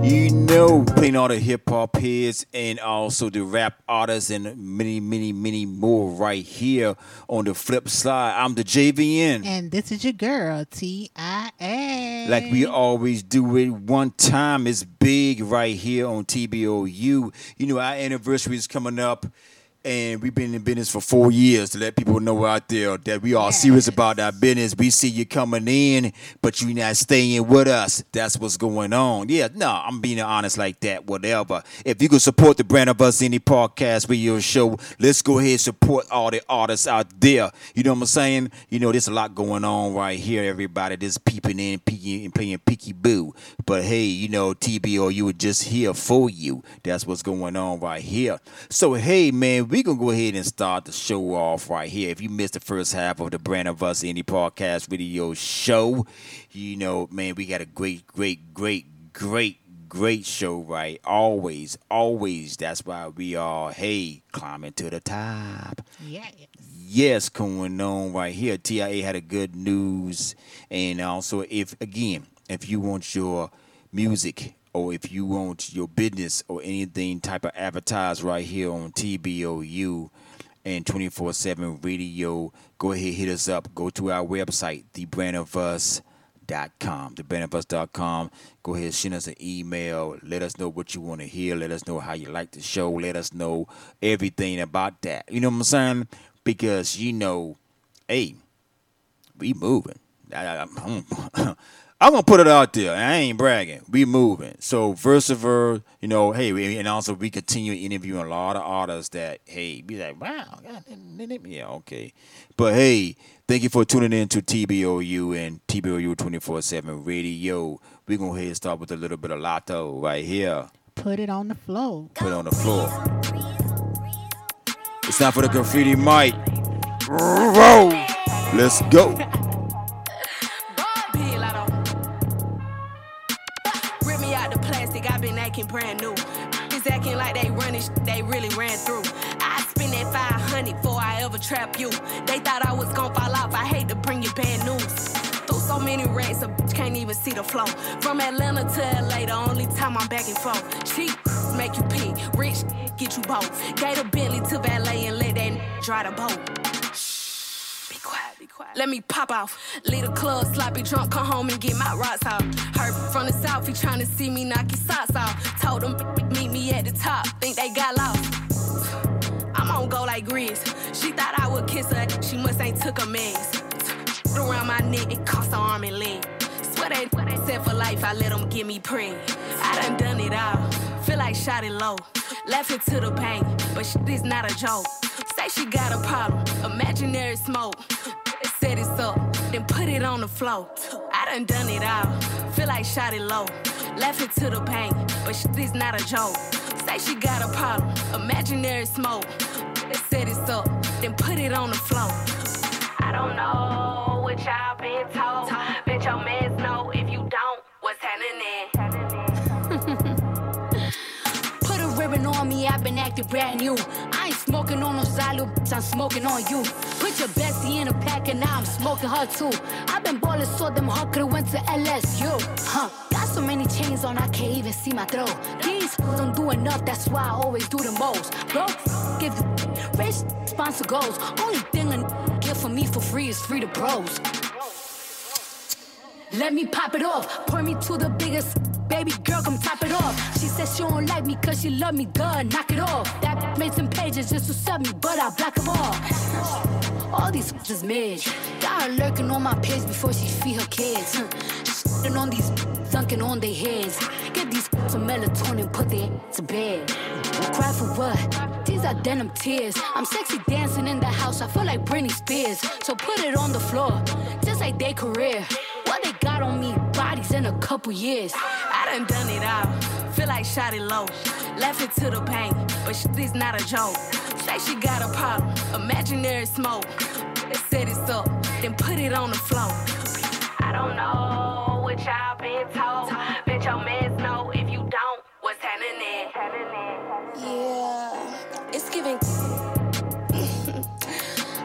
You know, playing all the hip hop heads and also the rap artists and many, many, many more right here on the flip side. I'm Djayvoyn. And this is your girl, T.I.A. Like we always do it one time. It's big right here on TBOU. You know, our anniversary is coming up. And we've been in business for four years to let people know out there that we are serious about our business. We see you coming in, but you're not staying with us. That's what's going on. Yeah, no, I'm being honest like that, whatever. If you could support the brand of us Indie podcast video show, let's go ahead and support all the artists out there. You know what I'm saying? You know, there's a lot going on right here, everybody. Just peeping in, peeking and playing peeky boo. But hey, you know, TBO, you were just here for you. That's what's going on right here. So hey man, we gonna go ahead and start the show off right here. If you missed the first half of the Brand of Us Indie Podcast video show, you know, man, we got a great, great, great, great, great show, right? Always, always. That's why we are, hey, climbing to the top. Yeah. Yes, going on right here. TIA had a good news, and also if again, if you want your music or if you want your business or anything type of advertise right here on TBOU and 24/7 radio, go ahead hit us up. Go to our website, thebrandofus.com. Thebrandofus.com. Go ahead send us an email. Let us know what you want to hear. Let us know how you like the show. Let us know everything about that. You know what I'm saying? Because you know, hey, we moving. I, I, I'm, gonna put it out there. I ain't bragging. We moving. So Versiver, you know, hey, we, and also we continue interviewing a lot of artists that, hey, be like, wow, God, yeah, okay. But hey, thank you for tuning in to TBOU and TBOU 24/7 Radio. We gonna head start with a little bit of Latto right here. Put it on the floor. Put it on the floor. It's time for the graffiti mic. Roll. Let's go. Acting brand new. Is acting like they running, sh- they really ran through. I spend that 500 before I ever trap you. They thought I was gonna fall off, I hate to bring you bad news. Through so many racks, a bitch can't even see the flow. From Atlanta to LA, the only time I'm back and forth. Cheap, make you pee. Rich, get you both. Gate a Bentley to valet and let that n- dry the boat. Let me pop off. Leave the club, sloppy drunk, come home and get my rocks off. Heard from the south, he tryna see me knock his socks off. Told him, meet me at the top, think they got lost. I'm on go like Grizz. She thought I would kiss her, she must ain't took a mess. Around my neck, it cost her arm and leg. Swear they, they said for life, I let them get me preg. I done done it all, feel like shot it low. It to the pain, but shit is not a joke. Say she got a problem, imaginary smoke. Set it up, then put it on the floor. I done done it all, feel like shot it low. Left it to the pain, but shit is not a joke. Say she got a problem, imaginary smoke. Set it up, then put it on the floor. I don't know what y'all been told. Bet your mans know if you don't, what's happening? Put a ribbon on me, I've been acting brand new. I smoking on silo, bitch, I'm smoking on you. Put your bestie in a pack and now I'm smoking her too. I've been ballin' so them hard could've went to LSU. Huh, got so many chains on, I can't even see my throat. These don't do enough, that's why I always do the most. Bro, give the rich sponsor goals. Only thing a get for me for free is free to bros. Let me pop it off. Pour me to the biggest. Baby girl, come top it off. She said she don't like me cause she love me. Duh, knock it off. That made some pages just to sub me, but I block them off. All these is mid. Got her lurking on my page before she feed her kids. Shitting on these dunking on their heads. Get these some melatonin, put their to bed. Cry for what? These are denim tears. I'm sexy dancing in the house. I feel like Britney Spears. So put it on the floor, just like their career. What they got on me? Bodies in a couple years. I done done it all. Feel like shot it low. It to the bank, but shit is not a joke. Say she got a problem, imaginary smoke. They Set it up, then put it on the floor. I don't know what y'all been told. Bet your mans know if you don't, what's happening? Yeah, it's giving.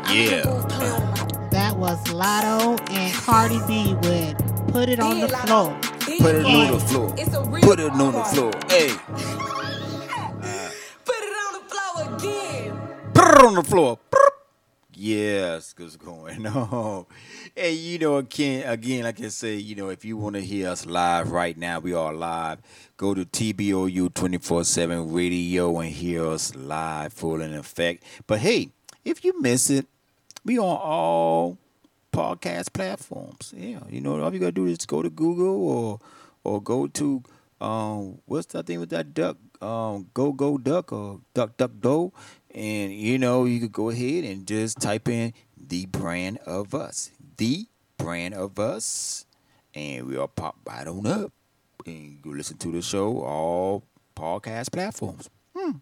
Yeah. That was Latto and Cardi B with "Put It on the Floor." Put it on the floor. It's a real Put it on the floor. Hey, Put it on the floor again. put it on the floor. Yes, what's going on? Hey, you know, again, again, like I say, you know, if you want to hear us live right now, we are live. Go to TBOU 24/7 Radio and hear us live, full in effect. But hey, if you miss it, we on all podcast platforms. Yeah, you know, all you gotta do is go to Google or or go to um what's that thing with that duck? Um go go duck or duck duck go. And you know, you could go ahead and just type in the brand of us. The brand of us. And we'll pop right on up. And you listen to the show all podcast platforms. Hmm.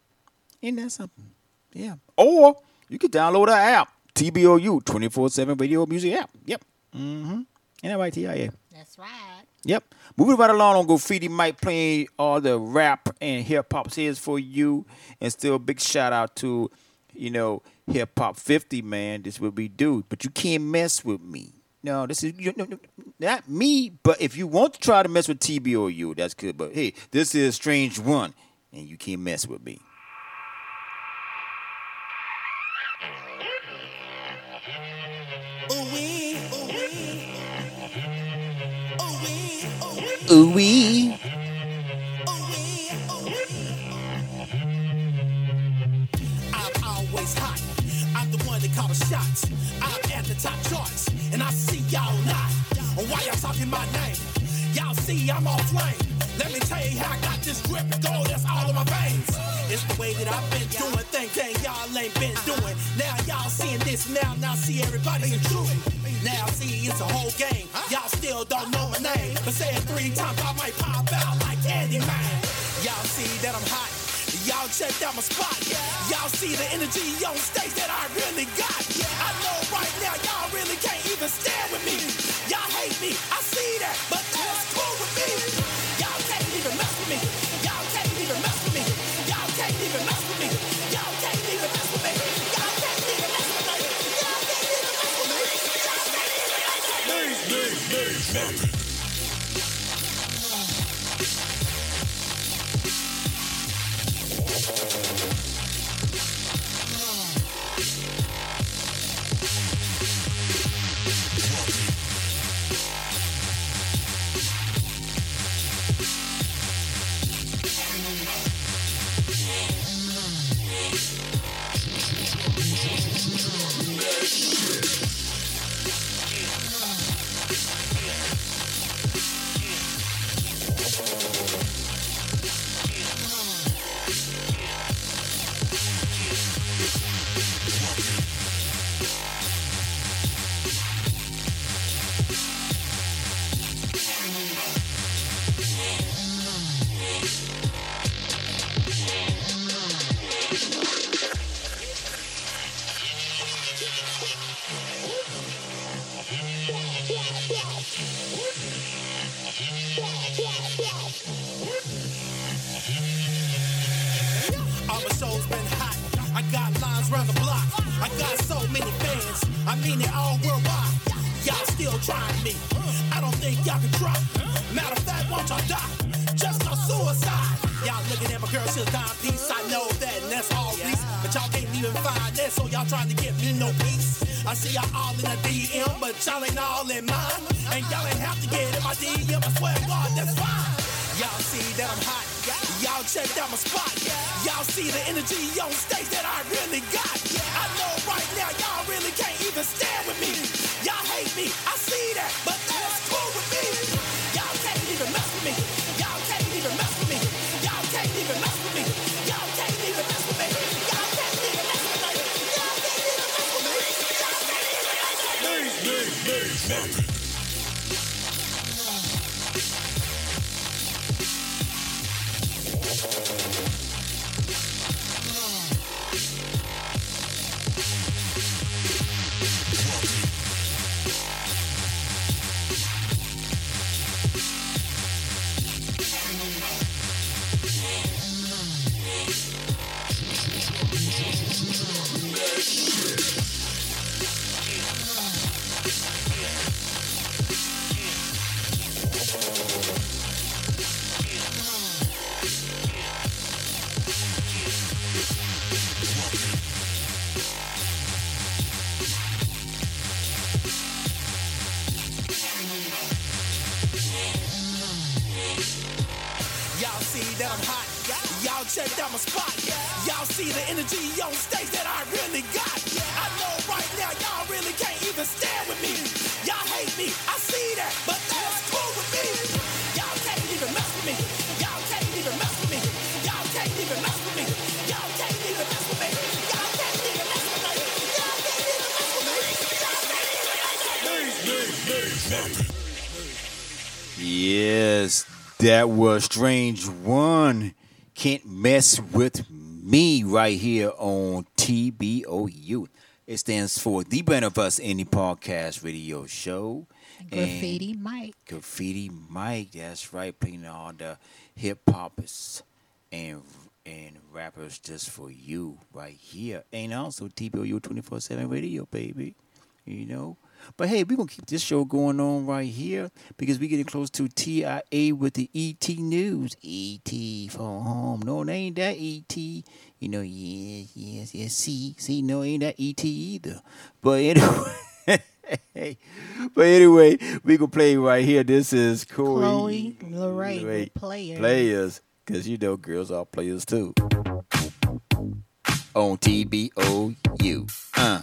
Isn't that something? Yeah. Or you can download our app, TBOU 24-7 Radio Music app. Yep. Mm-hmm. Ain't that? That's right. Yep. Moving right along on Graffiti Mike playing all the rap and hip hop hits for you. And still big shout out to, you know, Hip Hop 50, man. This is what we do. But you can't mess with me. No, this is you, no, no, not me. But if you want to try to mess with TBOU, that's good. But hey, this is Strange One, and you can't mess with me. The shots. I'm at the top charts, and I see y'all not. Why y'all talking my name? Y'all see I'm off flame. Let me tell you how I got this grip and that's all in my veins. It's the way that I've been doing things that y'all ain't been doing. Now y'all seeing this now, now see everybody it. Now see it's a whole game. Y'all still don't know my name, but say it three times I might pop out like Candyman. Y'all see that I'm hot. Y'all checked out my spot. Y'all see the energy on stage that I really got. I know right now y'all really can't even stand with me. Y'all hate me, I see that, but got lines round the block. I got so many fans. I mean it all worldwide. Y'all still trying me. I don't think y'all can try. Matter of fact, won't y'all die? Just a suicide. Y'all looking at my girl, she's dying peace. I know that, and that's all reason. But y'all can't even find that, so y'all trying to get me no peace. I see y'all all in the DM, but y'all ain't all in mine. And y'all ain't have to get in my DM. I swear to God, that's fine. Y'all see that I'm hot. Y'all checked out my spot. Y'all see the energy on stage that I really got. I know right now y'all really can't even stand with me. Y'all hate me, I see that, but that's cool with me. Y'all can't even mess with me. Y'all can't even mess with me. Y'all can't even mess with me. Y'all can't even mess with me. Y'all can't even mess with me. Y'all can't even mess with me. Y'all can't even mess with me. That was Strange One. Can't mess with me right here on TBOU. It stands for The Brand of Us Indie Podcast Radio Show. Graffiti And Mike. Graffiti Mike, that's right, playing all the hip hoppers and and rappers just for you right here. And also TBOU 24 7 radio, baby. You know? But hey, we're gonna keep this show going on right here because we're getting close to TIA with the ET news. ET for home. No, it ain't that ET. You know, yes, yes, yes. See, see, no, ain't that ET either. But anyway, but anyway, we gonna play right here. This is Corey Chloe Lorraine Lorraine. Players. Players, because you know girls are players too. On TBOU. Uh.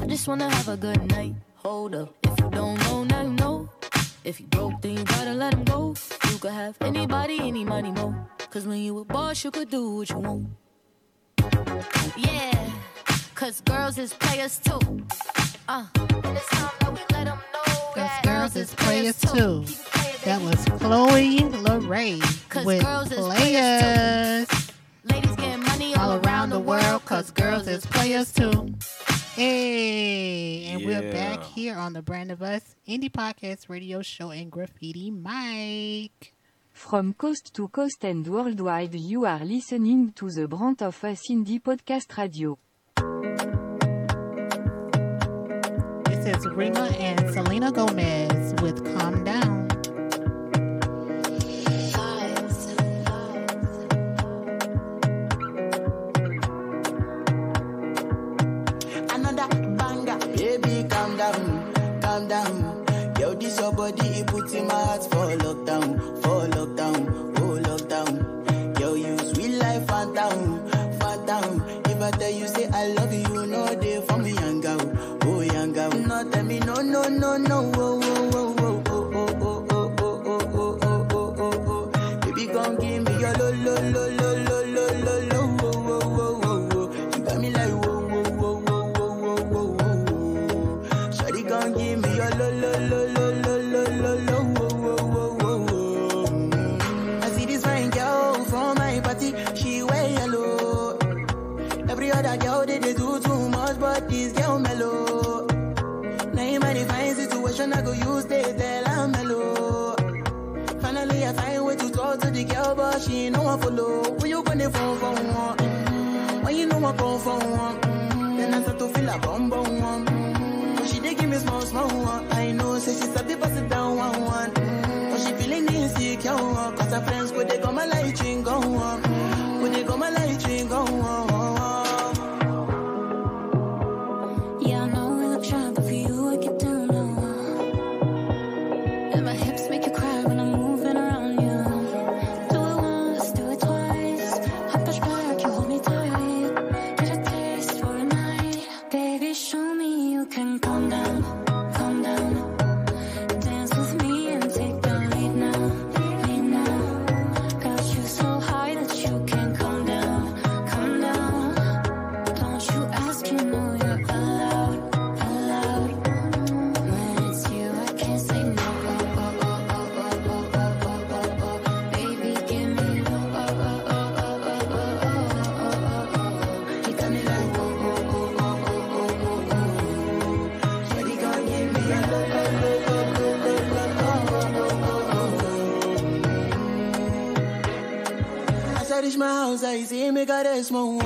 I just wanna have a good night. Hold up, if you don't know, now you know. If you broke, then you gotta let him go. You could have anybody, any money, mo. Cause when you a boss, you could do what you want. Yeah, cause girls is players too. Uh, and it's time that we let 'em know Cause girls is players too. That was Chloe Lorraine with girls is Players. Ladies getting money all around the world, cause girls is players too. Hey, and we're back here on the Brand of Us Indie Podcast Radio Show and Graffiti Mike. From coast to coast and worldwide you are listening to the Brand of Us Indie Podcast Radio. This is Rema and Selena Gomez with Calm Down. Lockdown, for lockdown, oh lockdown. Yo, you sweet life, phantom, phantom. If I tell you, say I love you, know they for me, young girl, oh young girl. No, tell me, no, no, no, no, oh, oh, but she ain't no one follow. Who you gonna phone for one? Mm. When you know I come for one. Mm, Then I start to feel a bum bum one. Mm, But she dey give me small small one. I know, say she sabi pass it down make her rest, more,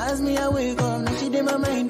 As me, I wake up, now she did my mind.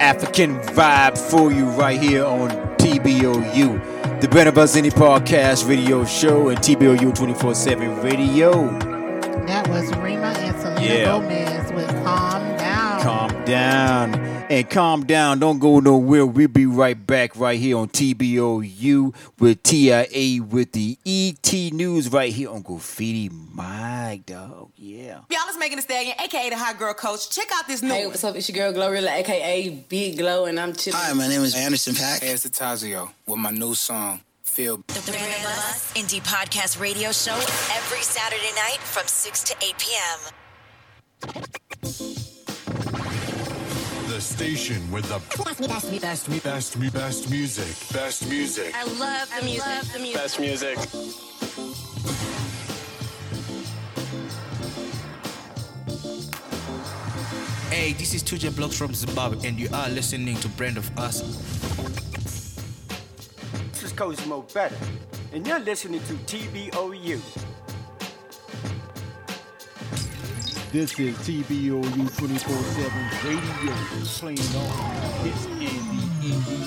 African vibe for you right here on TBOU, the of Us Indie Podcast Radio Show and TBOU 24 7 Radio. That was Rema and Selena Yeah. Gomez with Calm Down. Calm down and calm down. Don't go nowhere. We'll be right back right here on TBOU with TIA with the ET News right here on Graffiti Mike, dog. Yeah. Y'all, is Megan Thee Stallion, aka the Hot Girl Coach. Check out this new Hey, what's up? It's your girl Glorilla, aka Big Glow, and I'm chilling. Hi, my name is Anderson .Paak. Hey, it's Tazio with my new song, Feel. The Brand of Us Indie Podcast Radio Show every Saturday night from 6 to 8 p.m. The station with the best, me, best, me, best, me, best, me, best music. Best music. I love the music. Love the music. Best music. Hey, this is 2J Blocks from Zimbabwe, and you are listening to Brand of Us. This is Coach Mo Better, and you're listening to TBOU. This is TBOU 24 7 radio playing all hits and the indie.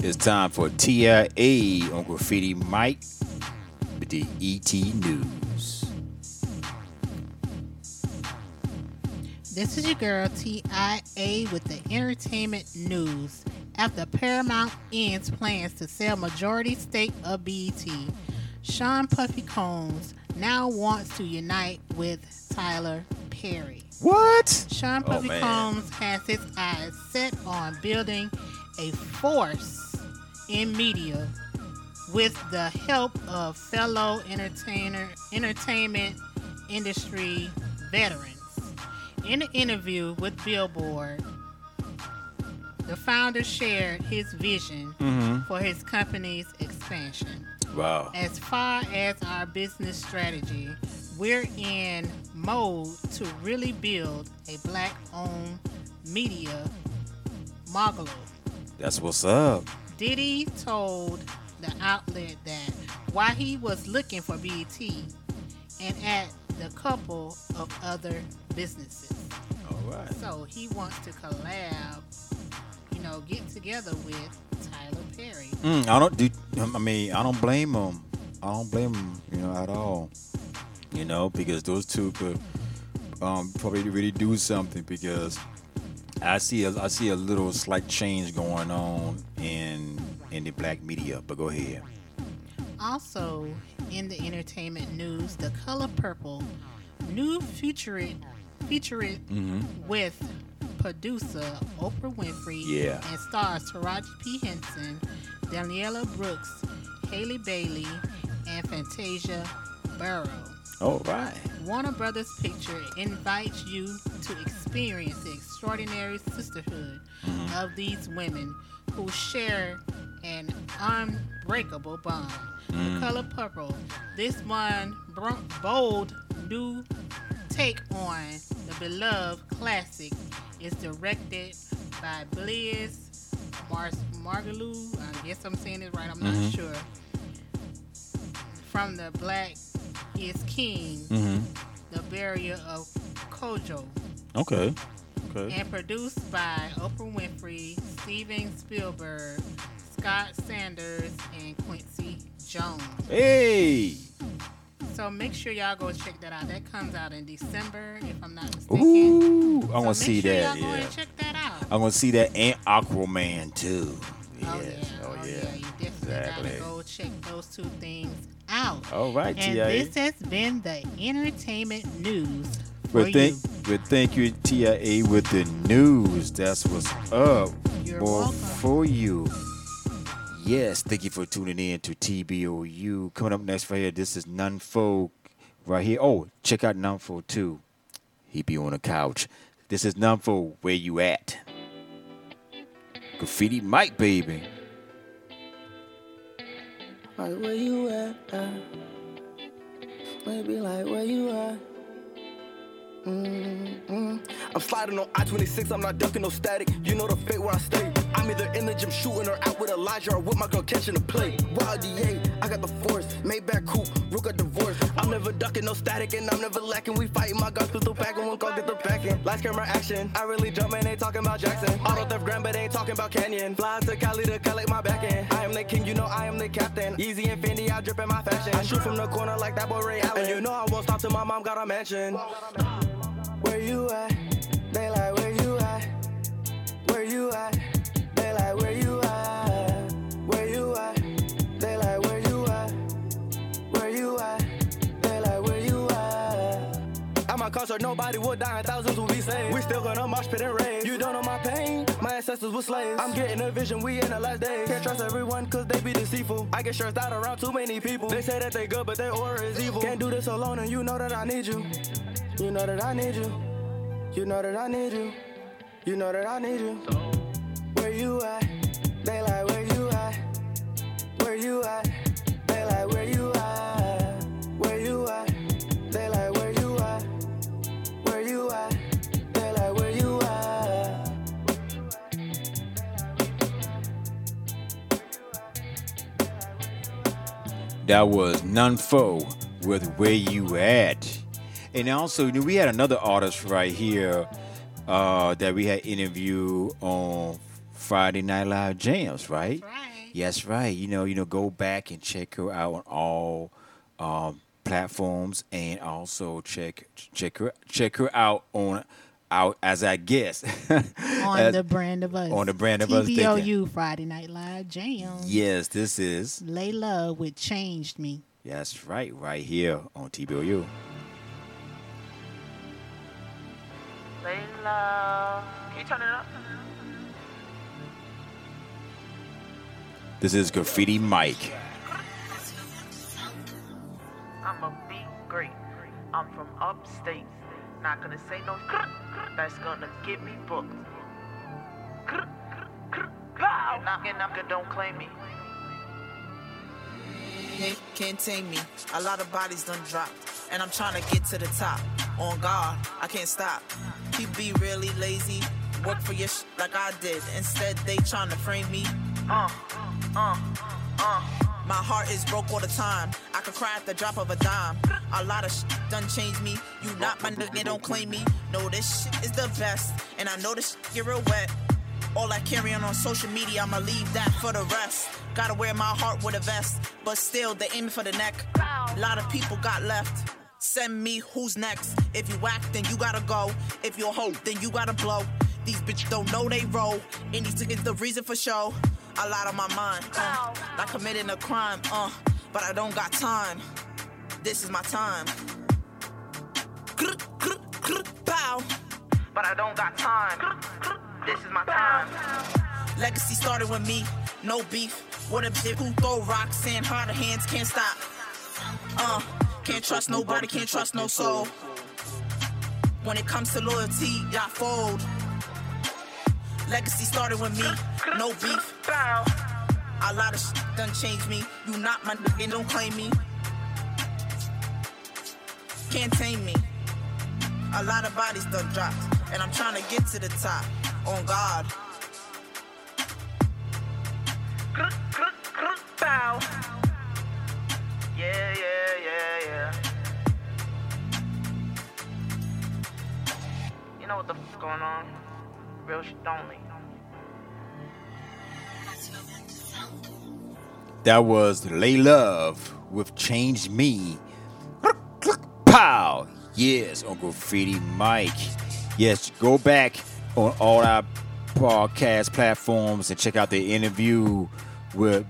It's time for TIA on Graffiti Mike the ET News. This is your girl TIA with the entertainment news. After Paramount ends plans to sell majority stake of BET, Sean Puffy Combs now wants to unite with Tyler Perry. What? Sean Oh, Puffy man. Combs has his eyes set on building a force in media with the help of fellow entertainer entertainment industry veterans. In an interview with Billboard, the founder shared his vision Mhm. for his company's expansion. Wow. As far as our business strategy, we're in mode to really build a black owned media mogul. That's what's up. Diddy told the outlet that while he was looking for BET and at the couple of other businesses. All right. So he wants to collab, you know, get together with Tyler Perry. Mm, I don't do. I mean, I don't blame him. I don't blame him, you know, at all. You know, because those two could um, probably really do something. Because I see a, I see a little slight change going on in in the black media. But go ahead. Also, in the entertainment news, The Color Purple, new featuring featuring Mhm. with producer Oprah Winfrey Yeah. and stars Taraji P. Henson, Danielle Brooks, Halle Bailey, and Fantasia Barrino. All right. Warner Brothers Picture invites you to experience the extraordinary sisterhood of these women who share an unbreakable bond. The Mm. Color Purple, this one bold new take on the beloved classic, is directed by Bliss Mars Margaloo. I guess I'm saying it right. I'm Mhm. not sure. From the Black is King, Mhm. the barrier of Kojo, Okay. Okay. and produced by Oprah Winfrey, Steven Spielberg, Scott Sanders, and Quincy Jones. Hey. So make sure y'all go check that out. That comes out in December, if I'm not mistaken. Ooh, I want to see sure that. Yeah. and check that out. I want to see that and Aquaman too. Yes. Oh yeah, Oh, oh, yeah. yeah. You definitely Exactly. gotta go check those two things out. All right, and TIA. this has been the entertainment news But thank, you. but thank you, TIA, with the news. That's what's up. You're More welcome. for you. Yes, thank you for tuning in to TBOU. Coming up next right here, this is Nunfolk right here. Oh, check out Nunfolk too. He be on the couch. This is Nunfolk. Where you at? Graffiti Mike, baby. Like where you at? Uh, maybe like where you at? Mm-mm. I'm sliding on I-26, I'm not ducking no static. You know the fate where I stay. I'm either in the gym shooting or out with Elijah or with my girl catching a play. Wild DA, I got the force. Maybach coupe, Rook got divorce. I'm never ducking no static and I'm never lacking. We fighting my guns pistol packing, one call get the packing. Lights, camera, action. I really jump and they talking about Jackson. Auto theft grand, but they ain't talking about Canyon. Fly to Cali to collect my back end. I am the king, you know I am the captain. Easy and Fendi, I drip in my fashion. I shoot from the corner like that boy Ray Allen. And you know I won't stop till my mom got a mansion. Where you at? They like where you at? Where you at? Like where you at? Where you at? They like where you at? Where you at? They like where you at? At my concert, nobody will die and thousands will be saved. We still gonna march pit and rave. You don't know my pain, my ancestors were slaves. I'm getting a vision, we in the last days. Can't trust everyone cause they be deceitful. I get stressed out around too many people. They say that they good, but their aura is evil. Can't do this alone and you know that I need you. You know that I need you. You know that I need you. You know that I need you. Where you? They where you? Where you? They where you? Where you? They where you? That was Nunfo with Where You At. And also, we had another artist right here uh, that we had interviewed on Friday Night Live Jams, right? Right. Yes, right. You know, you know, go back and check her out on all um, platforms, and also check check her check her out on out as I guess on As- the brand of us. on the brand of us. thinking. TBOU Friday Night Live Jam. Yes, this is Layla with Changed Me. that's right, right here on TBOU. Layla. Can you turn it up? This is Graffiti Mike. I'm a beat great. I'm from upstate. Not gonna say no that's gonna get me booked. Knocking, knocking, don't claim me. Can't, can't tame me. A lot of bodies done dropped, and I'm trying to get to the top. On guard, I can't stop. People be really lazy, work for your sh- like I did. Instead, they trying to frame me. Uh, Uh, uh. My heart is broke all the time. I could cry at the drop of a dime. A lot of shit done changed me. You not my nigga, don't claim me. No, this shit is the best. And I know this shit get real wet. All I carry on on social media, I'ma leave that for the rest. Gotta wear my heart with a vest, but still they aiming for the neck. A lot of people got left. Send me who's next. If you whack, then you gotta go. If you a hoe, then you gotta blow. These bitches don't know they roll. And these niggas the reason for show. A lot on my mind. Uh, like committing a crime, uh, but I don't got time. This is my time. Pow. But I don't got time. This is my time. Legacy started with me, no beef. What a bitch who throw rocks and harder hands can't stop. Uh, can't trust nobody, can't trust no soul. When it comes to loyalty, y'all fold. Legacy started with me, no beef. A lot of shit done changed me. You not my nigga, don't claim me. Can't tame me. A lot of bodies done dropped, and I'm trying to get to the top. On God. Bow. Yeah, yeah, yeah, yeah. You know what the f going on? Real shit only. That was Lay Love with Change Me. Pow! Yes, on Graffiti Mike. Yes, go back on all our podcast platforms and check out the interview with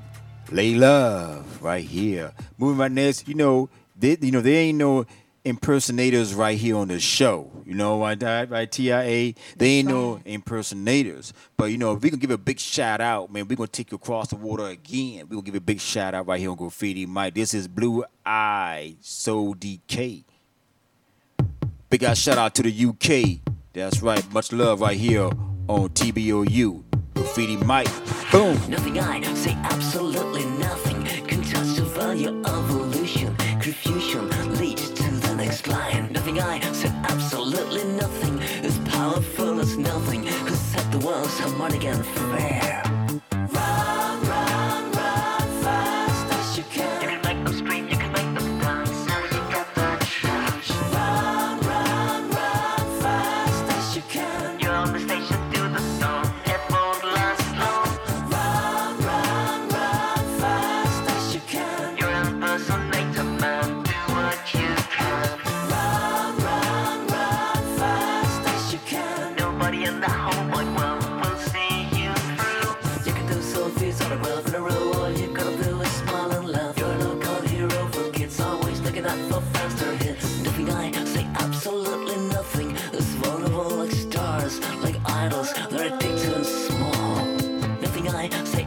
Lay Love right here. Moving right next, you know, they, you know, there ain't no impersonators right here on the show. You know, I, right, right TIA. They ain't no impersonators. But you know, if we can give a big shout out, man, we're gonna take you across the water again. We're gonna give a big shout out right here on Graffiti Mike. This is Blue Eye So DK. Big out shout out to the UK. That's right. Much love right here on TBOU. Graffiti Mike. Boom. Nothing I say, absolutely nothing can touch the value of evolution. Confusion leads to the next line. Nothing I said, absolutely nothing as powerful as nothing. Who set the world's harmonic and fair?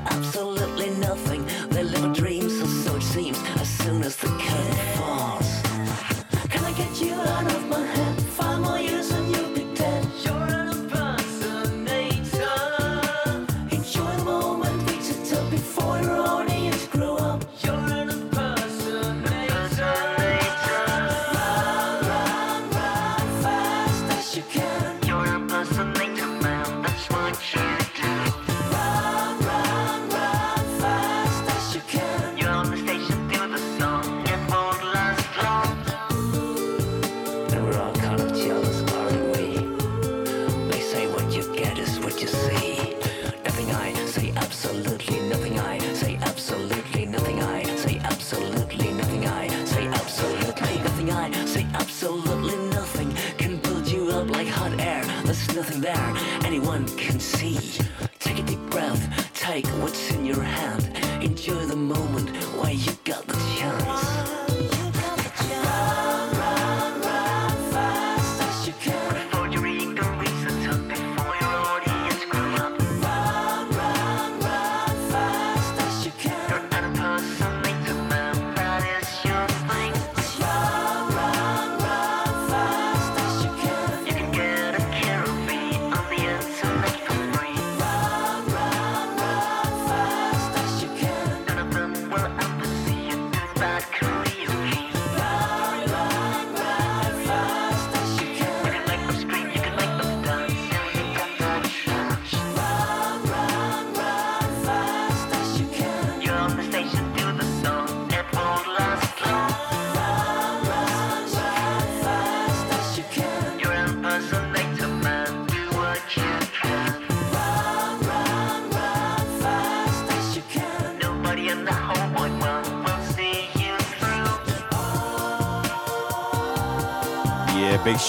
Absolutely nothing. They live a dream, so so it seems. As soon as the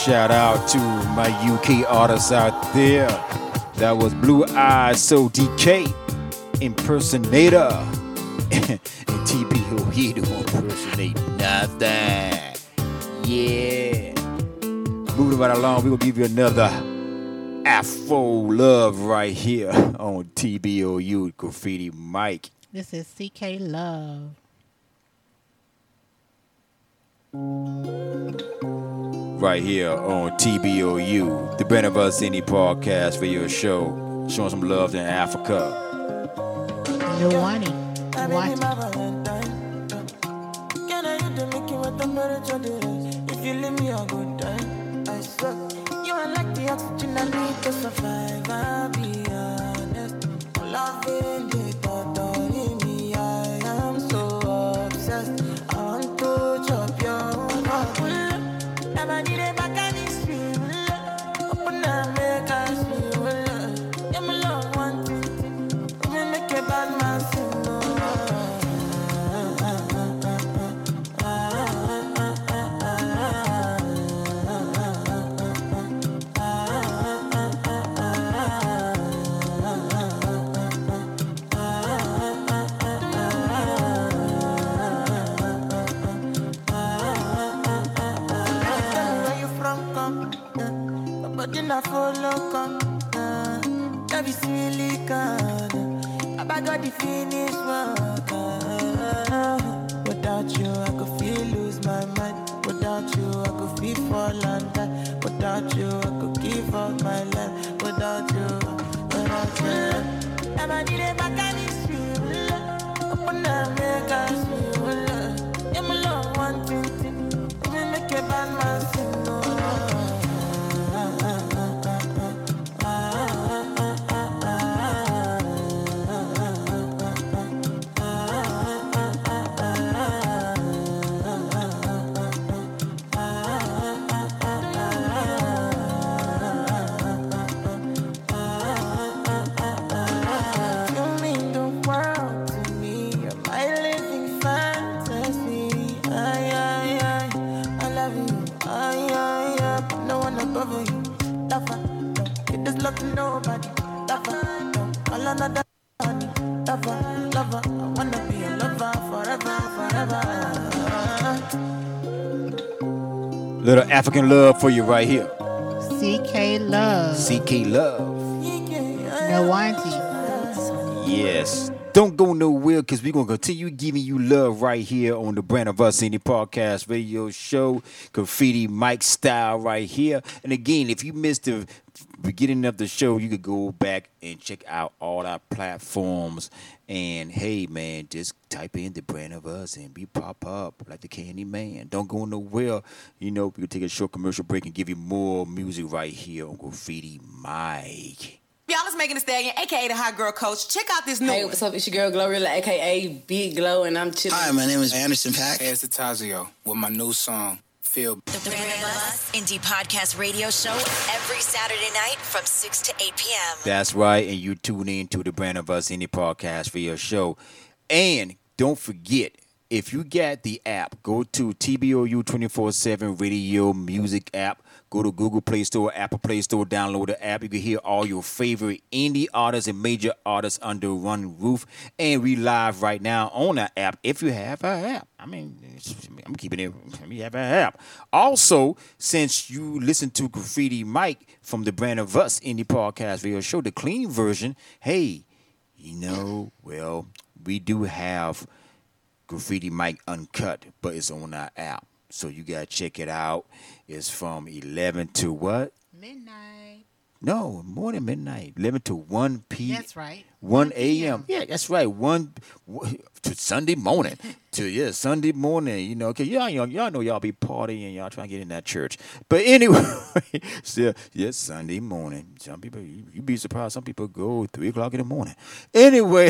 shout out to my UK artists out there. That was Blue Eyes So DK, Impersonator, and TB Ohido impersonate nothing. Yeah. Moving right along, we will give you another Afro love right here on TBOU Graffiti Mike. This is CK Love. Right here on TBOU, the Brand of Us Podcast Radio Show, showing some love in Africa. Luwani. What? The finish without you, Little African love for you right here. CK Love. CK Love. Nawanti. Yes. Don't go nowhere because we're going to continue giving you love right here on the Brand of Us Indie Podcast Radio Show. Graffiti Mike style right here. And again, if you missed the beginning of the show, you could go back and check out all our platforms. And hey, man, just type in the Brand of Us and we pop up like the Candy Man. Don't go nowhere. You know, we can take a short commercial break and give you more music right here on Graffiti Mike. Y'all is Megan Thee Stallion, aka the hot girl coach. Check out this new Hey, what's up? It's your girl Glorilla, aka Big Glow, and I'm chilling. Hi, my name is Anderson .Paak. Hey, it's Tazio with my new song, Feel. The Brand of Us Indie Podcast Radio Show every Saturday night from 6 to 8 p.m. That's right, and you tune in to the Brand of Us Indie Podcast for your show. And don't forget, if you got the app, go to TBOU 24-7 Radio Music app. Go to Google Play Store, Apple Play Store, download the app. You can hear all your favorite indie artists and major artists under one roof. And we live right now on that app if you have our app. I mean, I'm keeping it. We have our app. Also, since you listen to Graffiti Mike from the Brand of Us Indie Podcast Radio Show, the clean version, hey, you know, well, we do have Graffiti Mike Uncut, but it's on our app. So you gotta check it out. It's from 11 to what? Midnight. No, more than midnight. 11 to 1 p. That's right. 1 a.m. Yeah, that's right. 1 to Sunday morning. to yeah, Sunday morning. You know, okay, y'all, y'all, y'all know y'all be partying, y'all trying to get in that church. But anyway, still, yes, Sunday morning. Some people, you, you be surprised. Some people go three o'clock in the morning. Anyway,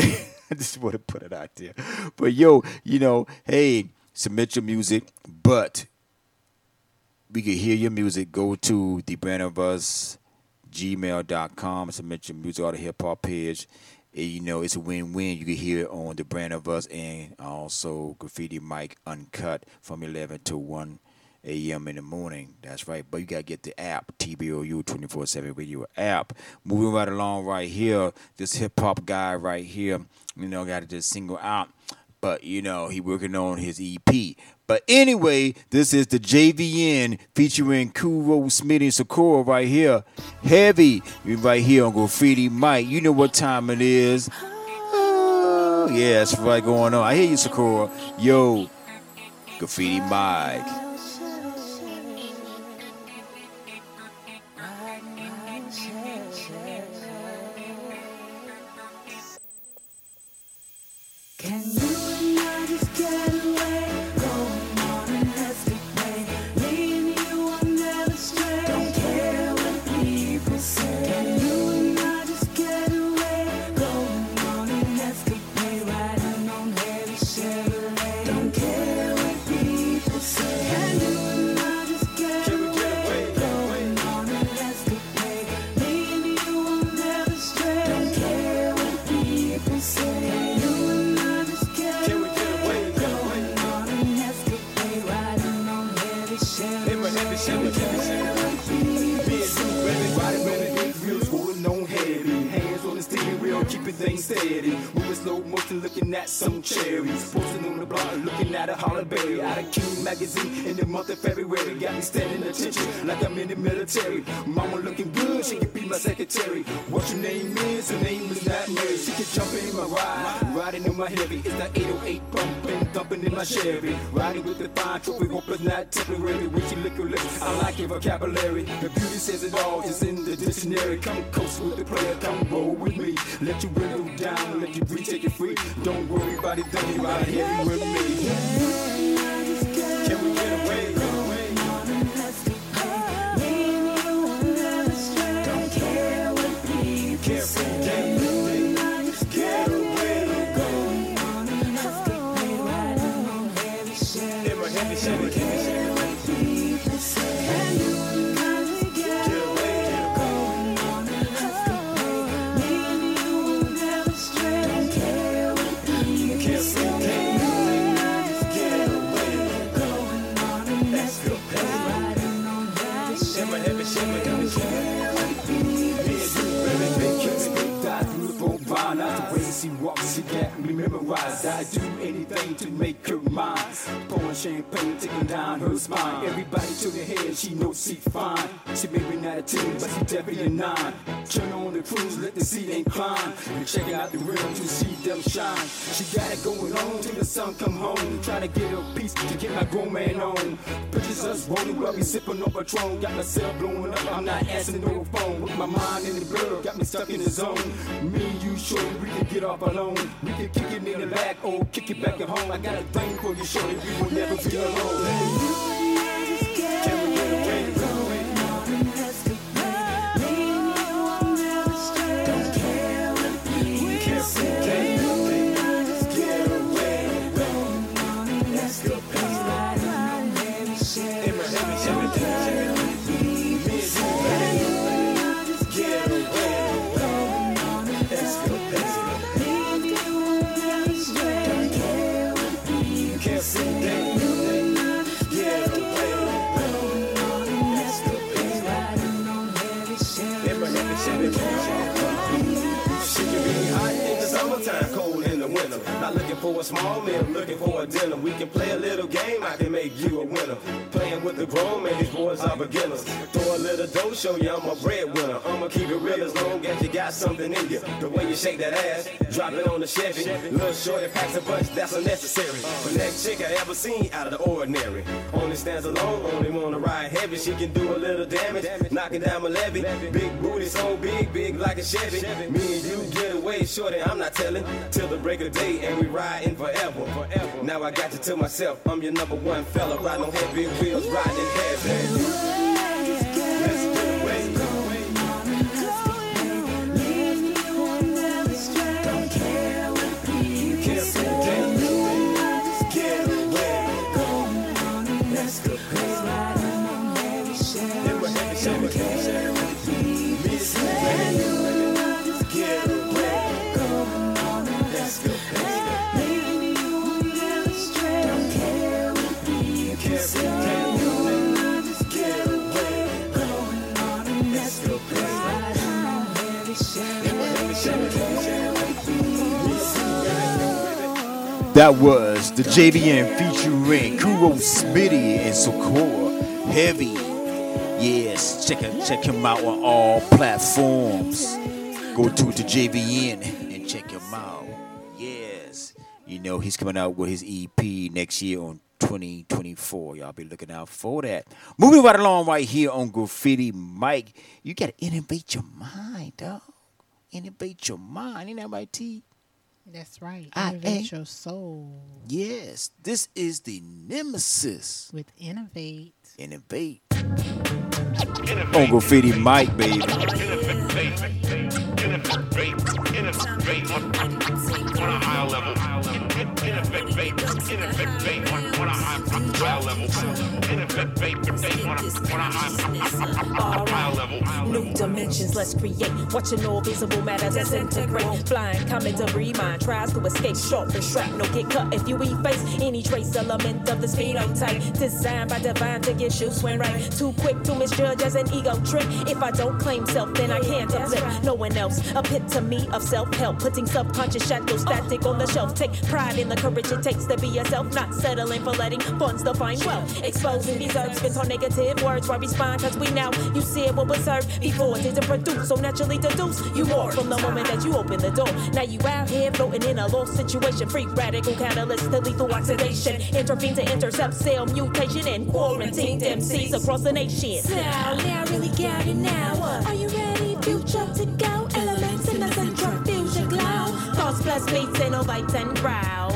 I just want to put it out there. But yo, you know, hey, submit your music, but we can hear your music. Go to the brand of us gmail.com submit your music on the hip hop page. And, you know, it's a win win. You can hear it on the brand of us and also Graffiti Mike Uncut from 11 to 1 a.m. in the morning. That's right. But you got to get the app, TBOU 24 7 radio app. Moving right along right here, this hip hop guy right here, you know, got this single out but you know he working on his EP. But anyway, this is the JVN featuring Kuro Smith and Sakura right here. Heavy, you right here on Graffiti Mike. You know what time it is. Oh, yeah, that's right going on. I hear you, Sakura. Yo, Graffiti Mike. got myself Chevy. Chevy. Little shorty packs a bunch, that's unnecessary. The next chick I ever seen out of the ordinary. Only stands alone, only wanna ride heavy. She can do a little damage, knocking down my levy. Big booty so big, big like a Chevy. Me and you get away, shorty, I'm not telling. Till the break of day, and we riding forever. Now I got you to myself, I'm your number one fella. Riding on heavy wheels, riding heavy. That was the JVN featuring Kuro Smitty and Sokoa Heavy. Yes, check him, check him out on all platforms. Go to the JVN and check him out. Yes, you know he's coming out with his EP next year on 2024. Y'all be looking out for that. Moving right along right here on Graffiti Mike. You gotta innovate your mind, dog. Innovate your mind. Ain't that right, T? That's right. I Innovate ain't- your soul Yes, this is the nemesis. with innovate. Innovate. On Graffiti Mike, baby. New dimensions, let's create. Watching all visible matter disintegrate. Flying comet debris, mind tries to escape. Sharp and shrapnel get cut if you efface any trace element of this phenotype. Designed by divine to get you swing right. Too quick to misjudge as an ego trip. If I don't claim self, then I can't uplift no one else. Epitome of self help. Putting subconscious shadows static on the shelf. Take pride in the courage it takes to be yourself. Not settling for letting funds define wealth. Exposing these herbs, spent on negative words. Why respond? Cause we now, you said what was served before it didn't produce. So naturally deduce you more from the moment that you open the door. Now you out here floating in a lost situation. Free radical catalyst to lethal oxidation. Intervene to intercept cell mutation and quarantine MCs across the nation. So now really got it now. Are you ready? Future to go. Thoughts plus beats, innovate and grow.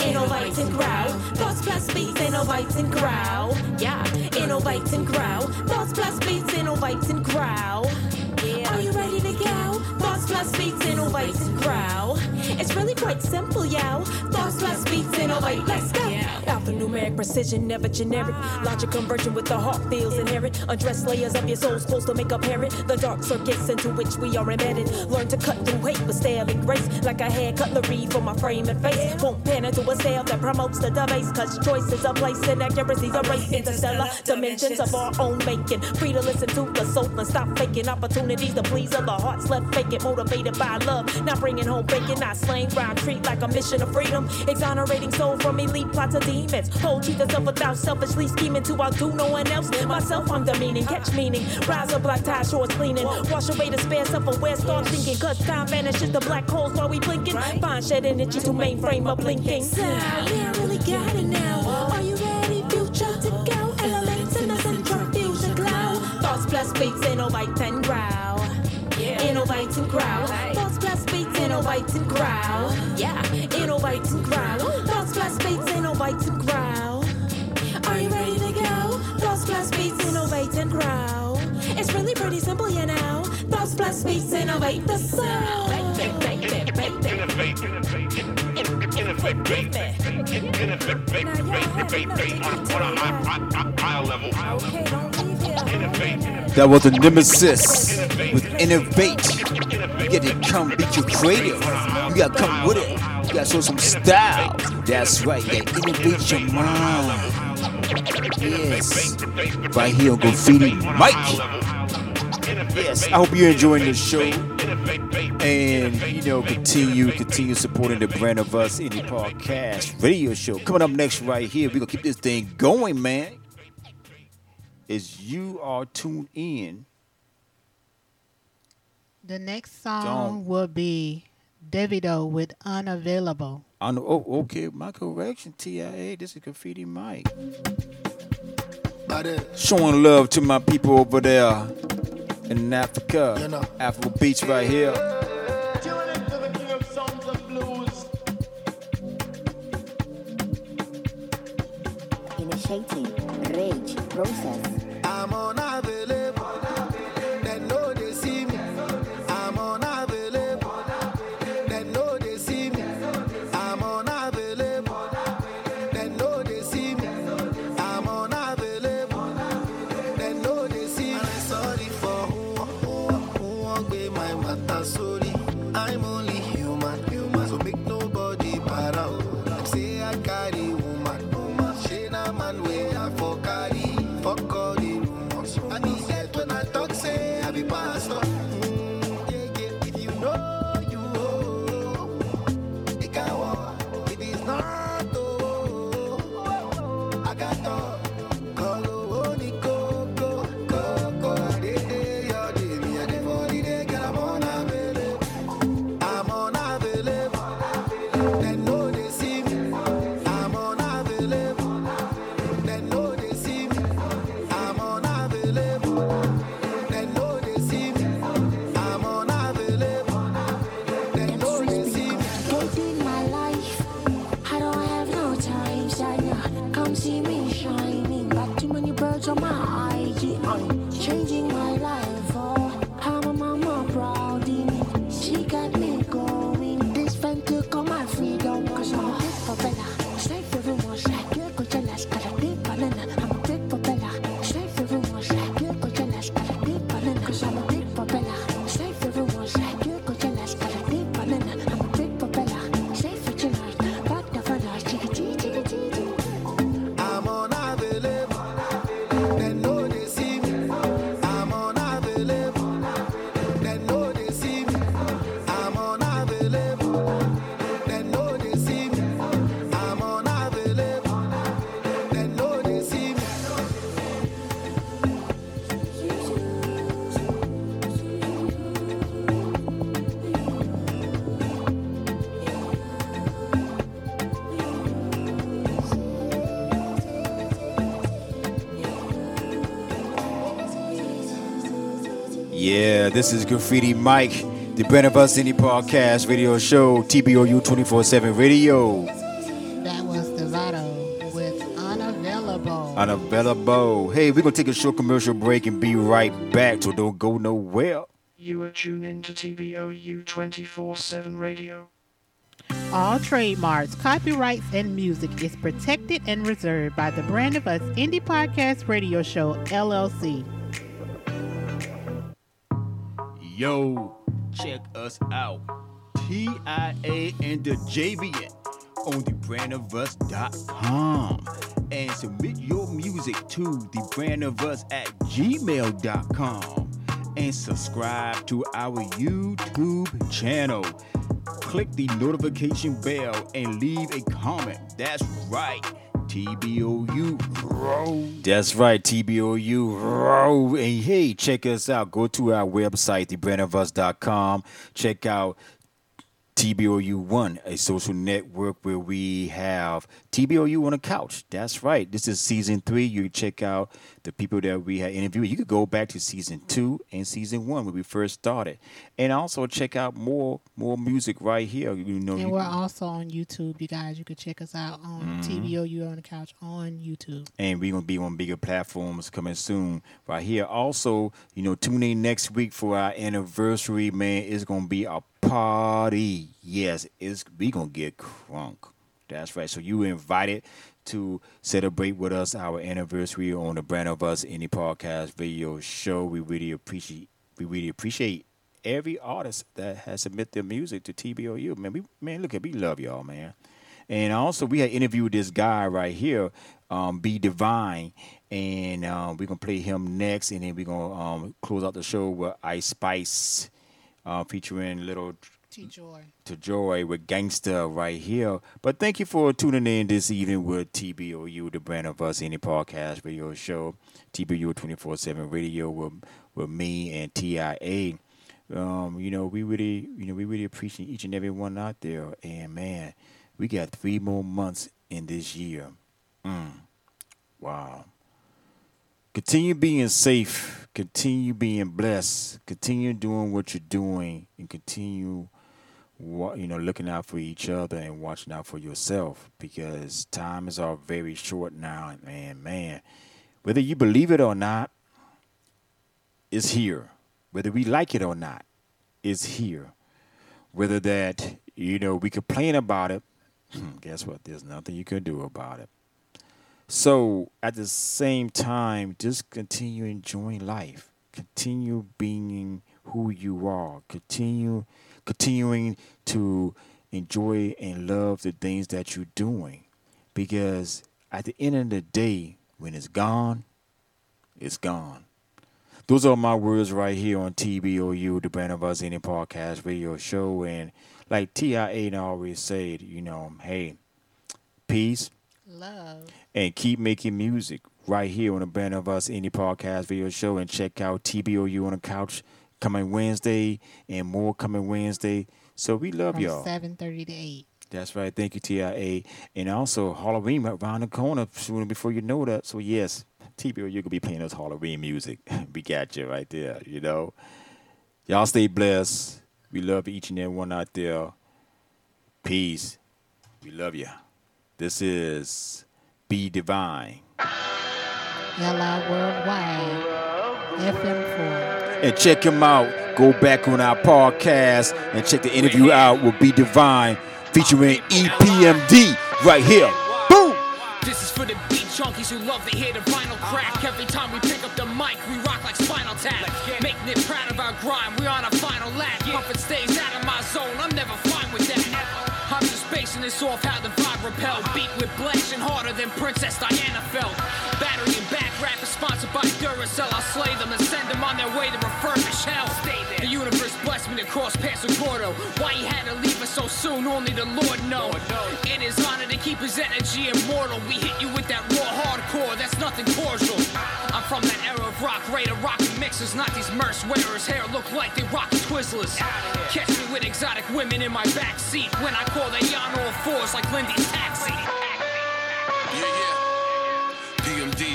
Innovate and grow. Thoughts plus beats, innovate and grow. Yeah, innovate and grow. Thoughts plus beats, innovate and grow. Are you ready to go? Thoughts plus beats, innovate and grow. It's really quite simple, yo. Thoughts plus beats, innovate. Let's go. Alphanumeric precision, never generic. Logic converging with the heart feels inherent. Undress layers of your soul supposed to make apparent the dark circuits into which we are embedded. Learn to cut through hate with style and grace. Like I had cutlery for my frame and face. Won't pan into a style that promotes the debase. Cause choice choices are placed and accuracies are race. Interstellar dimensions of our own making. Free to listen to the soul and stop faking opportunities to please other hearts left vacant. Motivated by love, not bringing home bacon, not slaying ground treat like a mission of freedom. Exonerating soul from elite plots of demons. Hold to yourself without selfishly scheming to outdo no one else. Myself, I'm demeaning, catch meaning. Rise up black tie shores cleaning. Wash away the spare self aware, start thinking. Cause time vanishes the black holes while we blinking. Find shed energy to mainframe up blinking. So now really got it now. Are you ready? Future to go. Elements in the centrifugal glow. Thoughts plus beats, innovate and grow. Innovate and grow. Thoughts plus beats, innovate and grow. Yeah, innovate and grow. Thoughts plus beats, innovate and grow. Are you ready to go? Thoughts plus beats, innovate and grow. It's really pretty simple, you know. Thoughts plus beats, innovate the soul. That was a nemesis with innovate. You got to come your creative. You got to come with it. You got to show some style. That's right. You got to innovate your mind. Yes. Right here on Graffiti Mike. Yes. I hope you're enjoying the show. And, you know, continue, continue supporting the brand of us indie podcast radio show. Coming up next right here, we're to keep this thing going, man. Is you are tuned in The next song Don't. will be Davido with Unavailable. On the, oh, okay, my correction, TIA. This is Graffiti Mike. Showing love to my people over there in Africa. African Beats right here. Initiating the rage process. I'm unavailable. Yeah, this is Graffiti Mike, the Brand of Us Indie Podcast radio show, TBOU 24 7 radio. That was Davido with Unavailable. Unavailable. Hey, we're going to take a short commercial break and be right back, so don't go nowhere. You are tuned in to TBOU 24 7 radio. All trademarks, copyrights, and music is protected and reserved by the Brand of Us Indie Podcast Radio Show, LLC. Yo, check us out. TIA and the JVN on thebrandofus.com and submit your music to thebrandofus at gmail.com and subscribe to our YouTube channel. Click the notification bell and leave a comment. That's right. TBOU. That's right, TBOU. Row. And hey, check us out. Go to our website, thebrandofus.com. Check out TBOU1, a social network where we have TBOU on a couch. That's right. This is season three. You check out the people that we had interviewed. You could go back to season two and season one when we first started. And also check out more more music right here. You know, And you- we're also on YouTube, you guys. You can check us out on Mhm. TBOU on the couch on YouTube. and we're gonna be on bigger platforms coming soon right here. Also, you know, tune in next week for our anniversary, man. It's gonna be a party. Yes, it's we gonna get crunk. That's right. So you were invited to celebrate with us our anniversary on the Brand of Us Indie Podcast video show. We really appreciate we really appreciate every artist that has submitted their music to TBOU. Man, we man, look at we love y'all, man. And also, we had interviewed this guy right here, um, Be Divine, and um, we're gonna play him next, and then we're gonna um, close out the show with Ice Spice, uh, featuring Little Tjay. to Joy with Gangsta right here. But thank you for tuning in this evening with TBOU, the brand of us, indie podcast radio show, TBOU 24 7 radio with, with me and TIA. Um, you know, we really, you know, we really appreciate each and every one out there. And man, we got three more months in this year. Mm. Wow. Continue being safe. Continue being blessed. Continue doing what you're doing, and continue, you know, looking out for each other and watching out for yourself because time is all very short now. And man, whether you believe it or not, it's here. Whether we like it or not, it's here. Whether that you know we complain about it, hmm, guess what? There's nothing you can do about it. So at the same time, just continue enjoying life. Continue being who you are. Continue continuing to enjoy and love the things that you're doing. Because at the end of the day, when it's gone, it's gone. Those are my words right here on TBOU, the Brand of Us Indie Podcast radio show. And like TIA always said, you know, hey, peace, Love. and keep making music right here on the Brand of Us Indie Podcast Video Show. And check out TBOU on the Couch coming Wednesday and more coming Wednesday. So we love From y'all. 7.30 to 8. That's right. Thank you, TIA. And also Halloween right around the corner soon before you know that. So yes, TBOU gonna be playing us Halloween music. we got you right there. You know. Y'all stay blessed. We love each and every one out there. Peace. We love you. This is Be Divine. LI Worldwide. FM4. And check him out. Go back on our podcast and check the interview out with Be Divine featuring EPMD right here. Boom! This is for the beat junkies who love to hear the vinyl crack. Every time we pick up the mic, we rock like Spinal Tap. Making it proud of our grind, we're on a final lap. Puffin stays out of my zone, I'm never fine with that. I'm just basing this off how the vibe repel. Beat with blushing harder than Princess Diana felt. Back rap by Duracell. I'll slay them and send them on their way to refurbish hell. The universe blessed me to cross past Gordo. Why he had to leave us so soon, only the Lord knows. It is honor to keep his energy immortal. We hit you with that raw hardcore, that's nothing cordial. I'm from that era of rock, radar rockin' mixers, not these merce wearers. Hair look like they rock Twizzlers. Catch me with exotic women in my backseat when I call they on all fours like Lindy's taxi. Yeah, yeah.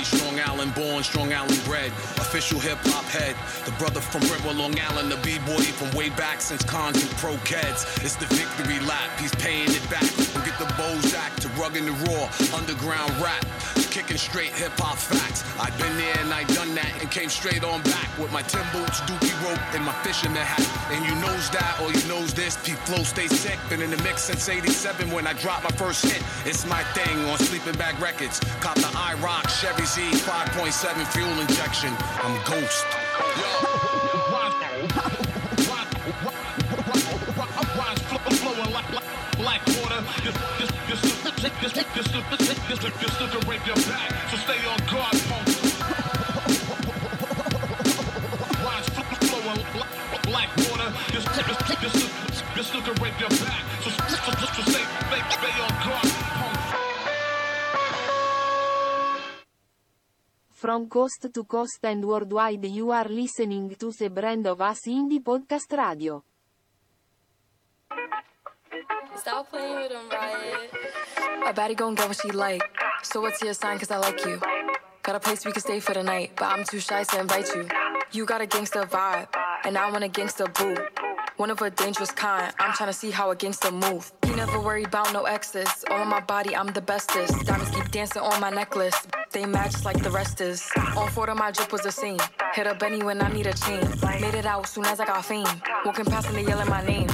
Strong Island born, Strong Island bred. Official hip hop head. The brother from Brentwood, Long Island, the B-boy from way back since cons and pro kids. It's the victory lap, he's paying it back. Don't get the Bozak to rugging the raw, underground rap. Kicking straight hip hop facts. I've been there and I done that and came straight on back with my Tim boots, dookie rope, and my fisherman hat. And you knows that or you knows this. P flow stay sick. Been in the mix since 87 when I dropped my first hit. It's my thing on Sleeping Bag Records. Cop the IROC Chevy Z 5.7 fuel injection. I'm Ghost. flowing From coast to coast and worldwide you are listening to the brand of us indie podcast radio. Stop playing with him, Riot. A baddie gon' get what she like. So what's your sign? Cause I like you. Got a place we can stay for the night, but I'm too shy to invite you. You got a gangster vibe, and I want a gangster boo. One of a dangerous kind. I'm tryna see how a gangster move. He never worried about no exes. All on my body, I'm the bestest. Diamonds keep dancing on my necklace. They match like the rest is. On four of my drip was the same. Hit up Benny when I need a chain. Made it out soon as I got fame. Walking past and they yelling my name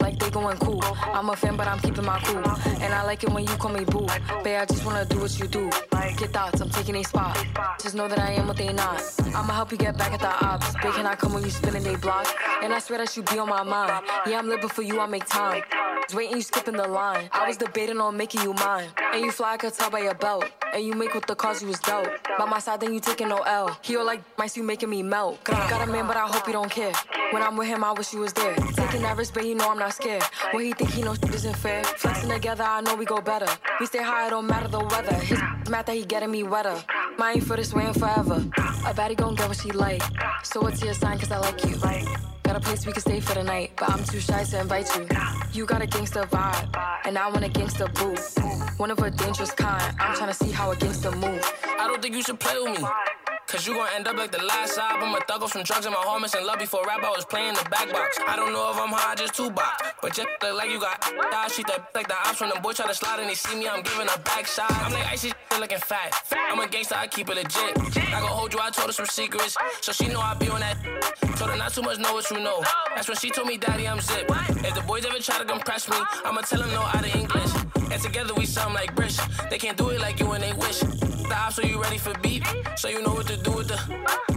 like they going cool. I'm a fan, but I'm keeping my cool. And I like it when you call me boo. Babe, I just wanna do what you do. Get thoughts, I'm taking a spot. Just know that I am what they not. I'ma help you get back at the ops. Big can I come when you spinning they block? And I swear that you be on my mind. Yeah, I'm living for you, I make time. Just waiting, you skipping the line. I was debating on making you mine. And you fly, I could tell by your belt. And you make with the cause you was dealt. By my side, then you taking no L. He all like mice, you making me melt. Got a man, but I hope you don't care. When I'm with him, I wish you was there. Taking that risk, but you know I'm not scared. When he think he knows shit isn't fair. Flexing together, I know we go better. We stay high, it don't matter the weather. His mad that he getting me wetter. Mine for this way and forever. A baddie gon' get what she like. So what's your sign? Cause I like you. Got a place we can stay for the night, but I'm too shy to invite you. You got a gangster vibe, and I want a gangster boo. One of a dangerous kind. I'm trying to see how a gangster move. I don't think you should play with me. Cause you gon' end up like the last album. A thug off some drugs and my homies in love before rap. I was playing the back box. I don't know if I'm high, just two box. But just look like you got die. She that like the ops when the boy try to slide and they see me. I'm giving a back shot. I'm like icy looking fat. I'm a gangster, I keep it legit. I gon' hold you, I told her some secrets. So she know I be on that. Told her not too much, know what you know. That's when she told me, Daddy, I'm zip. If the boys ever try to compress me, I'ma tell them no out of English. And together we sound like Brish. They can't do it like you and they wish. So you ready for beat? So you know what to do with the.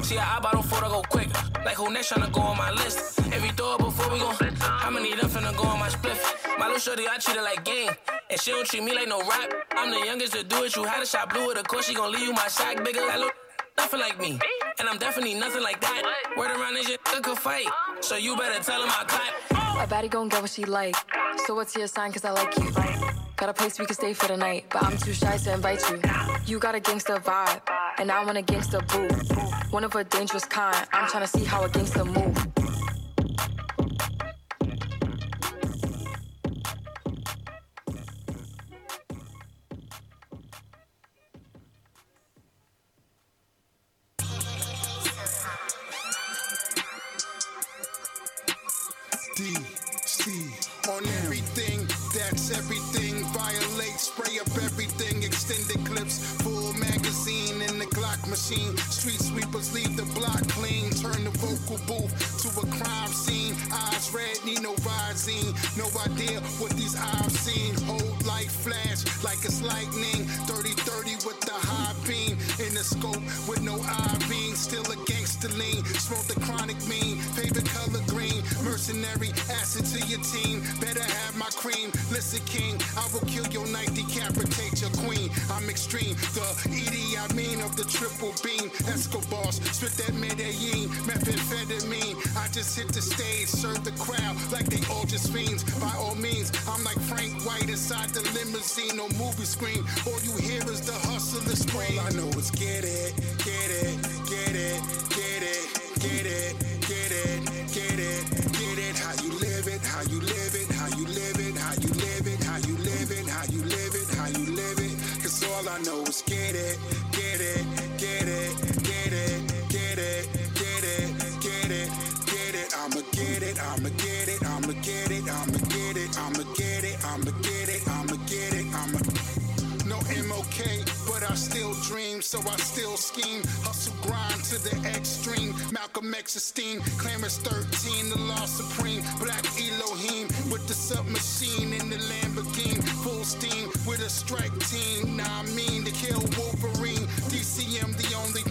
See, I I don't fall to go quick. Like who next tryna go on my list? You throw it before we gon' How many of them finna go on my spliff? My little shorty, I treat her like game. And she don't treat me like no rap. I'm the youngest to do it. You had a shot blue with a course, she gon' leave you my sack bigger. That look nothing like me. And I'm definitely nothing like that. Word around this shit, I could fight. So you better tell him I clap. A baddie gon' get what she like. So what's your sign? Cause I like you. Got a place we can stay for the night, but I'm too shy to invite you. You got a gangster vibe, and I want a gangster boo. One of a dangerous kind. I'm trying to see how a gangster move. Machine. Street sweepers leave the block clean. Turn the vocal booth to a crime scene. Eyes red, need no visine. No idea what these eyes seen. Hold like flash, like it's lightning. 30 30 with the high beam. In the scope with no eye beam. Still a gangster lean. Smoke the chronic mean. Favorite color. Mercenary acid to your team. Better have my cream. Listen, king, I will kill your night, decapitate your queen. I'm extreme. The Edie, I mean of the triple beam. Escobars, spit that Medellin, methamphetamine. I just hit the stage, serve the crowd like they all just fiends. By all means, I'm like Frank White inside the limousine or movie screen. All you hear is the hustler scream. All I know is get it, get it, get it, get it, get it, so I still scheme. Hustle grind to the extreme. Malcolm X esteem, Clarence 13, the law supreme. Black Elohim with the submachine in the Lamborghini. Full steam with a strike team. Nah, I mean to kill Wolverine. DCM, the only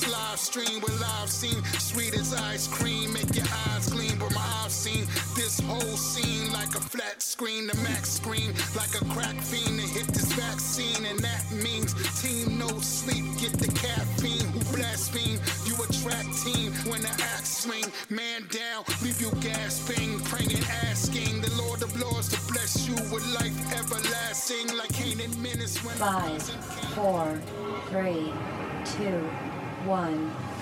thing I scream in this live stream with live scene. Sweet as ice cream, make your eyes gleam. But my eyes seen this whole scene like a flat screen. The max screen like a crack fiend to hit this vaccine. And that means team no sleep, get the caffeine. Who blaspheme? You attract team when the axe swing. Man down, leave you gasping, praying, asking the Lord of Lords to bless you with life everlasting. Like Canaan Menace when Five, four, three, two, one.